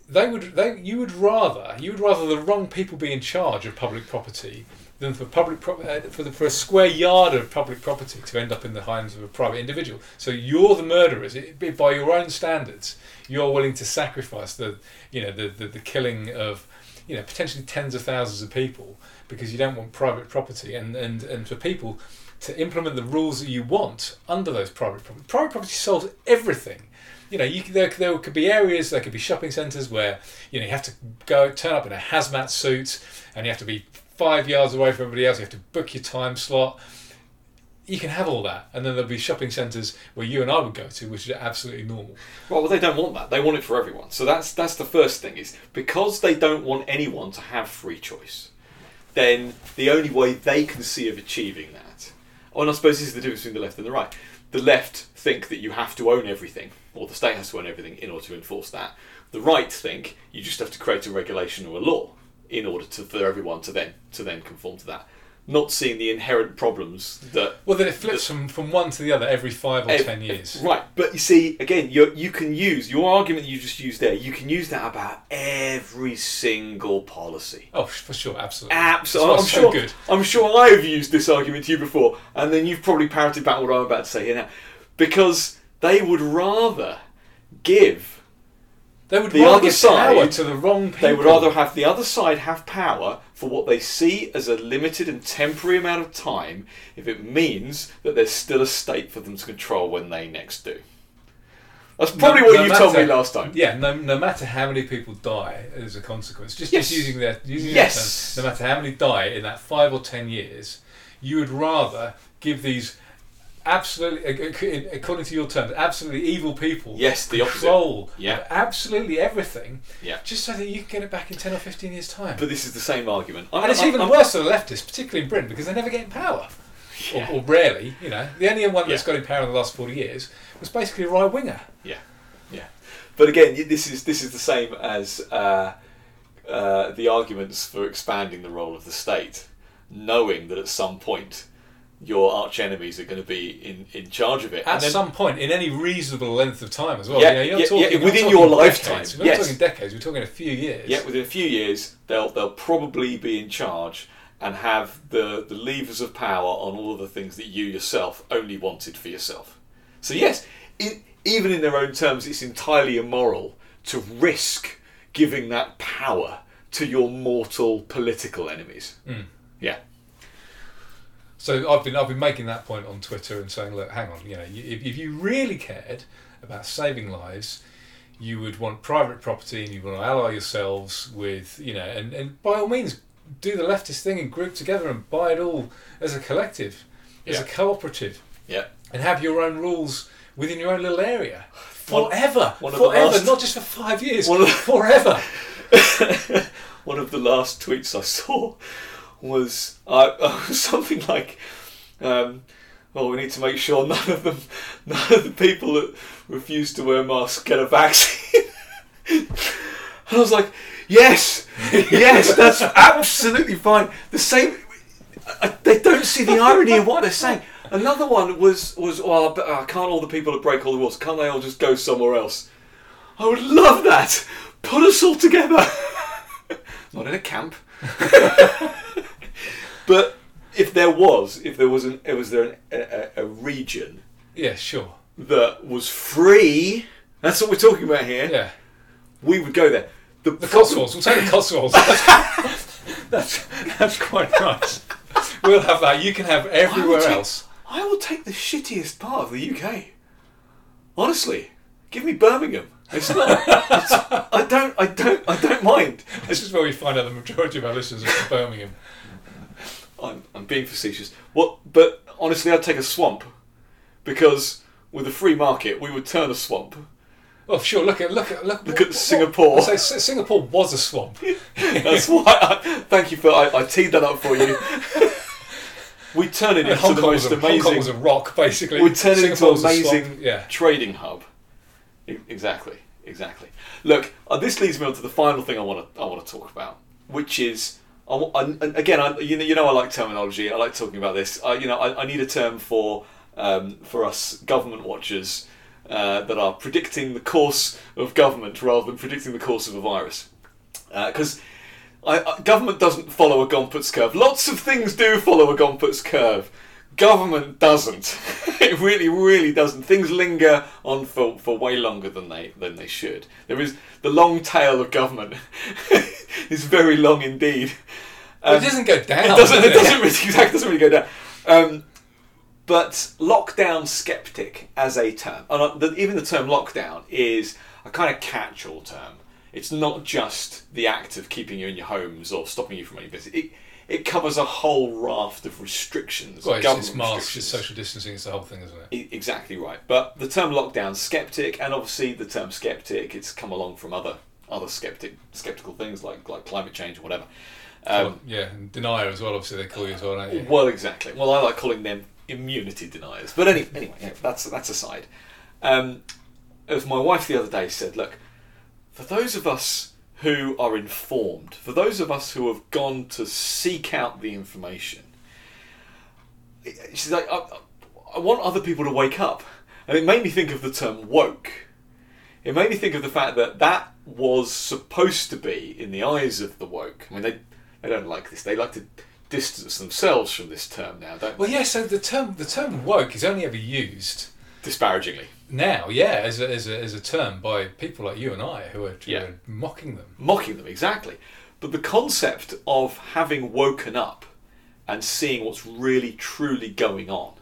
they would, they, you would rather, you would rather the wrong people be in charge of public property than for public pro- uh, for the for a square yard of public property to end up in the hands of a private individual. So you're the murderers it, by your own standards. You're willing to sacrifice the you know the, the, the killing of you know potentially tens of thousands of people because you don't want private property and, and, and for people to implement the rules that you want under those private property. Private property solves everything. You know, you, there, there could be areas, there could be shopping centres where you know you have to go turn up in a hazmat suit, and you have to be five yards away from everybody else. You have to book your time slot. You can have all that, and then there'll be shopping centres where you and I would go to, which is absolutely normal. Well, they don't want that. They want it for everyone. So that's that's the first thing is because they don't want anyone to have free choice. Then the only way they can see of achieving that, and I suppose this is the difference between the left and the right. The left think that you have to own everything, or the state has to own everything in order to enforce that. The right think you just have to create a regulation or a law in order to, for everyone to then to then conform to that. Not seeing the inherent problems that Well, then it flips from, from one to the other every five or Ev- ten years. Right, but you see, again, you you can use your argument you just used there. You can use that about every single policy. Oh, for sure, absolutely. Absolutely, I'm so sure. good. I'm sure I have used this argument to you before, and then you've probably parroted back what I'm about to say here now, because they would rather give. They would The rather other side- power to the wrong people. They would rather have the other side have power for what they see as a limited and temporary amount of time, if it means that there's still a state for them to control when they next do. That's probably No- what no you told me last time. Yeah, no, no matter how many people die as a consequence, just, Yes. just using their using Yes. their term, no matter how many die in that five or ten years, you would rather give these absolutely, according to your terms, absolutely evil people Yes, the opposite. Yeah. absolutely everything, Yeah. just so that you can get it back in ten or fifteen years' time. But this is the same argument. I- and it's I- even I'm- worse for the leftists, particularly in Britain, because they never get in power. Yeah. Or, or rarely, you know. The only one that's Yeah. got in power in the last 40 years was basically a right winger. Yeah, yeah. But again, this is this is the same as uh, uh, the arguments for expanding the role of the state, knowing that at some point your arch enemies are going to be in, in charge of it. At then- some point, in any reasonable length of time as well. Yeah, you know, you're yeah, talking, yeah, we're within your decades. lifetime, We're not yes. talking decades, we're talking a few years. Yeah, within a few years, they'll they'll probably be in charge and have the the levers of power on all of the things that you yourself only wanted for yourself. So yes, in, even in their own terms, it's entirely immoral to risk giving that power to your mortal political enemies. Mm. Yeah, So I've been I've been making that point on Twitter and saying, look, hang on, you know, if, if you really cared about saving lives, you would want private property and you want to ally yourselves with, you know, and, and by all means do the leftist thing and group together and buy it all as a collective, as Yeah. a cooperative, yeah. and have your own rules within your own little area. Forever, one the forever, last- not just for five years, One of forever. One of the last tweets I saw was uh, something like, um, "Oh, we need to make sure none of them, none of the people that refuse to wear masks get a vaccine." and I was like, "Yes, yes, that's absolutely fine." The same, I, they don't see the irony in what they're saying. Another one was was, "Well, but, uh, can't all the people that break all the rules? Can't they all just go somewhere else?" I would love that. Put us all together. Not in a camp. But if there was, if there was an, was there an, a, a region Yeah, sure. that was free, that's what we're talking about here. Yeah. We would go there. The, The Cotswolds. We'll take the Cotswolds. That's, that's, quite nice. We'll have that. You can have everywhere take- else. I will take the shittiest part of the UK. Honestly, give me Birmingham. It's not. it's, I don't. I don't. I don't mind. This is where we find out the majority of our listeners are from Birmingham. I'm, I'm being facetious. What? But honestly, I'd take a swamp because with a free market, we would turn a swamp. Oh, sure. Look at look at look. Look at Singapore. So Singapore was a swamp. That's why. I, thank you for. I, I teed that up for you. we turn it into Hong the Kong, most a, Hong Kong was a rock, basically. We turn it into an was a swamp. amazing Yeah. trading hub. Exactly. Exactly. Look, uh, this leads me on to the final thing I want to I want to talk about, which is. I, I, again, I, you know, you know, I like terminology. I like talking about this. I, you know, I, I need a term for um, for us government watchers uh, that are predicting the course of government rather than predicting the course of a virus. Because I, government doesn't follow a Gompertz curve. Lots of things do follow a Gompertz curve. Government doesn't. it really, really doesn't. Things linger on for, for way longer than they than they should. There is the long tail of government is very long indeed. Um, it doesn't go down. it doesn't. It does doesn't really exactly doesn't really go down. Um, but lockdown skeptic as a term, and uh, the, even the term lockdown is a kind of catch-all term. It's not just the act of keeping you in your homes or stopping you from any business. It, it covers a whole raft of restrictions. Well, it's, government it's masks, it's social distancing, it's the whole thing, isn't it? E- Exactly right. But the term lockdown skeptic, and obviously the term skeptic, it's come along from other other skeptic skeptical things like like climate change or whatever. Um, Well, yeah, and denier as well. Obviously, they call you as well, don't you? well, exactly. Well, I like calling them immunity deniers. But any, anyway, yeah, that's that's aside. Um, as my wife the other day said, look, for those of us who are informed, for those of us who have gone to seek out the information, she's like, I, I want other people to wake up, and it made me think of the term woke. It made me think of the fact that that was supposed to be, in the eyes of the woke. I mean, they they don't like this. They like to distance themselves from this term now, don't they? Well, yeah. So the term the term woke is only ever used disparagingly. Now, yeah, as a, as a, as a term by people like you and I who are, who Yeah. are mocking them. mocking them exactly. But the concept of having woken up and seeing what's really truly going on,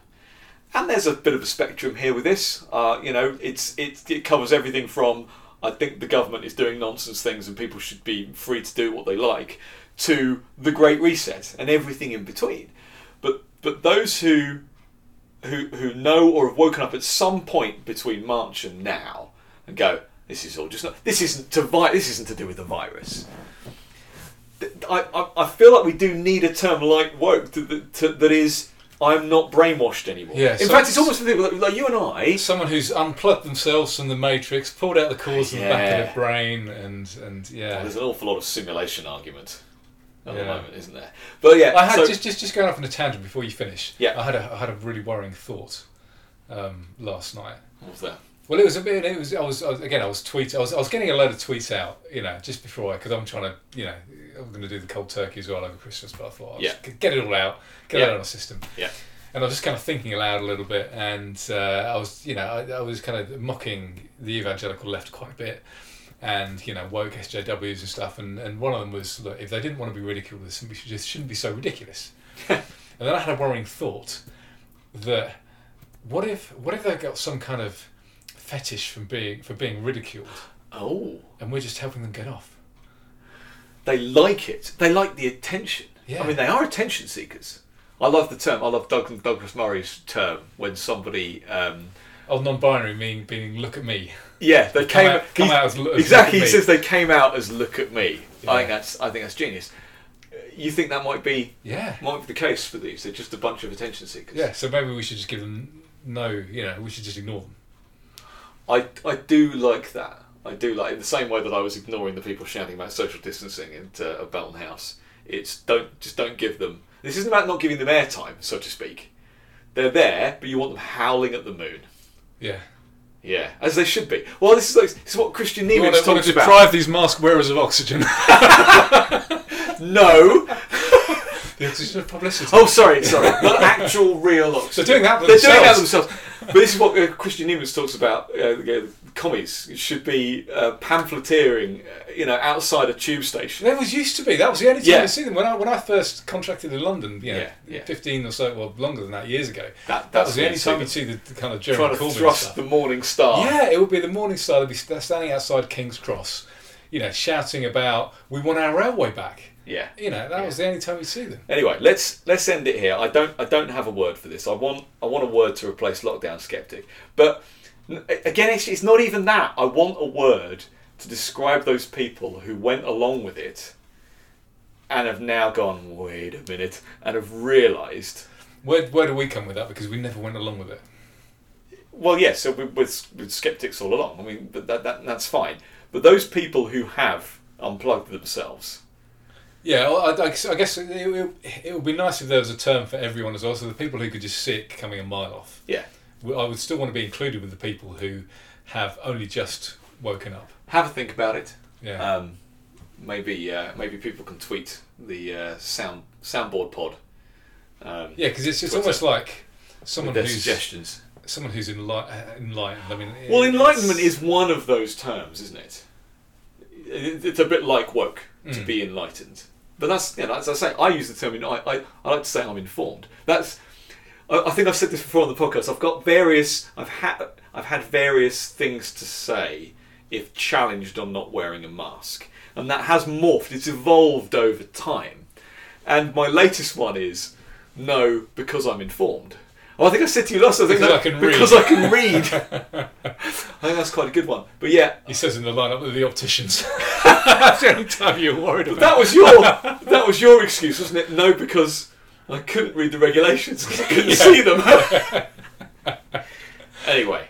and there's a bit of a spectrum here with this. Uh, you know, it's it it covers everything from I think the government is doing nonsense things and people should be free to do what they like, to the Great Reset and everything in between. But but those who who who know or have woken up at some point between March and now and go, this is all just not. This isn't to vi- This isn't to do with the virus. I, I, I feel like we do need a term like woke to, to, that is I'm not brainwashed anymore. Yeah, In so fact, it's almost for people like, like you and I. Someone who's unplugged themselves from the matrix, pulled out the cords from the back of their brain, and and yeah. There's an awful lot of simulation argument at the moment, isn't there? But yeah, I had so- just, just just going off on a tangent before you finish. Yeah. I had a I had a really worrying thought um, last night. what was that? Well, it was a bit. It was. I was, I was again. I was tweet. I was. I was getting a load of tweets out. You know, just before I, because I'm trying to. You know, I'm going to do the cold turkey as well over Christmas. But I thought, I'll Yeah. get it all out, get Yeah. it out of my system. Yeah. And I was just kind of thinking aloud a little bit, and uh, I was, you know, I, I was kind of mocking the evangelical left quite a bit, and you know, woke SJWs and stuff. And, and one of them was, look, if they didn't want to be ridiculed, this shouldn't be, just shouldn't be so ridiculous. and then I had a worrying thought that what if what if they got some kind of fetish from being for being ridiculed, Oh, and we're just helping them get off? they like it. They like the attention. Yeah. I mean, they are attention seekers. I love the term. I love Doug, Douglas Murray's term when somebody. Um, Oh, non-binary meaning being look at me. Yeah, they came out- come out as as exactly. look He at me. says they came out as "look at me." I think that's. I think that's genius. You think that might be Yeah. might be the case for these? They're just a bunch of attention seekers. Yeah. So maybe we should just give them no. You know, we should just ignore them. I, I do like that. I do like in the same way that I was ignoring the people shouting about social distancing at, uh, at Belton House. It's don't just don't give them. This isn't about not giving them airtime, so to speak. They're there, but you want them howling at the moon. Yeah. Yeah, as they should be. Well, this is like, this is what Kristian We want Niemietz to, want talks to about. deprive these mask wearers of oxygen. No. the oxygen of publicity. Oh, sorry, sorry. Not actual real oxygen. So doing that They're doing that themselves. themselves. But this is what uh, Kristian Niemietz talks about. Uh, the, uh, commies should be uh, pamphleteering, uh, you know, outside a tube station. There was used to be. That was the only time Yeah. I see them when I when I first contracted in London. You know, Yeah, yeah. fifteen or so, well, longer than that years ago. That, That was the only time you'd see the, the kind of trying Jeremy to Corbyn thrust stuff. the Morning Star. Yeah, it would be the Morning Star. They'd be standing outside King's Cross, you know, shouting about "We want our railway back." Yeah. You know, that was the only time you see them. Anyway, let's let's end it here. I don't I don't have a word for this. I want I want a word to replace lockdown skeptic. But again, it's, it's not even that. I want a word to describe those people who went along with it and have now gone wait a minute and have realised. Where where do we come with that? Because we never went along with it. Well, yes, so we, with with skeptics all along. I mean, but that, that that's fine. But those people who have unplugged themselves. Yeah, I, I guess- I guess it, it, it would be nice if there was a term for everyone as well. So the people who could just see it coming a mile off. Yeah. I would still want to be included with the people who have only just woken up. Have a think about it. Yeah. Um, maybe uh, maybe people can tweet the uh, sound soundboard pod. Um, yeah, because it's, it's Twitter. almost like someone who's suggestions. someone who's enli- uh, enlightened. I mean, Well, enlightenment is one of those terms, isn't it? It- It's a bit like woke to Mm. be enlightened, but that's you know, as I say, I use the term. I, I I like to say I'm informed. That's I, I think I've said this before on the podcast. I've got various. I've had. I've had various things to say if challenged on not wearing a mask, and that has morphed. It's evolved over time. And my latest one is no, because I'm informed. Oh, I think I said to you last. I think Because that- I can read. because I can read. I think that's quite a good one. But yeah, He says in the lineup with the opticians. That's the only time you're worried about. that was your that was your excuse, wasn't it? No, because I couldn't read the regulations because I couldn't see them. anyway,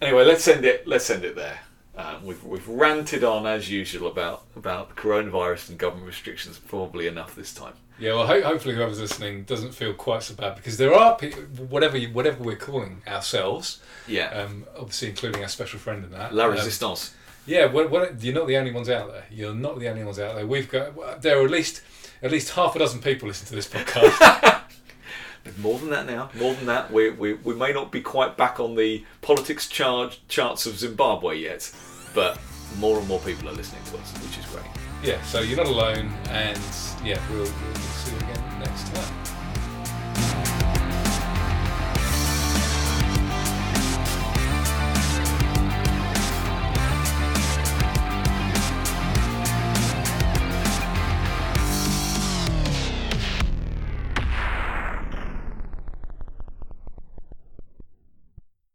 anyway, let's end it. Let's end it there. Um, we've we've ranted on as usual about about coronavirus and government restrictions. Probably enough this time. Yeah, well, ho- hopefully whoever's listening doesn't feel quite so bad because there are people, whatever you, whatever we're calling ourselves, Yeah, um, obviously including our special friend in that. La um, Resistance. Yeah, what, what, you're not the only ones out there. You're not the only ones out there. We've got there are at least at least half a dozen people listen to this podcast. There's more than that now. More than that, we, we, we may not be quite back on the politics charge, charts of Zimbabwe yet, but more and more people are listening to us, which is great. yeah, so you're not alone, and yeah, we'll, we'll see you again next time.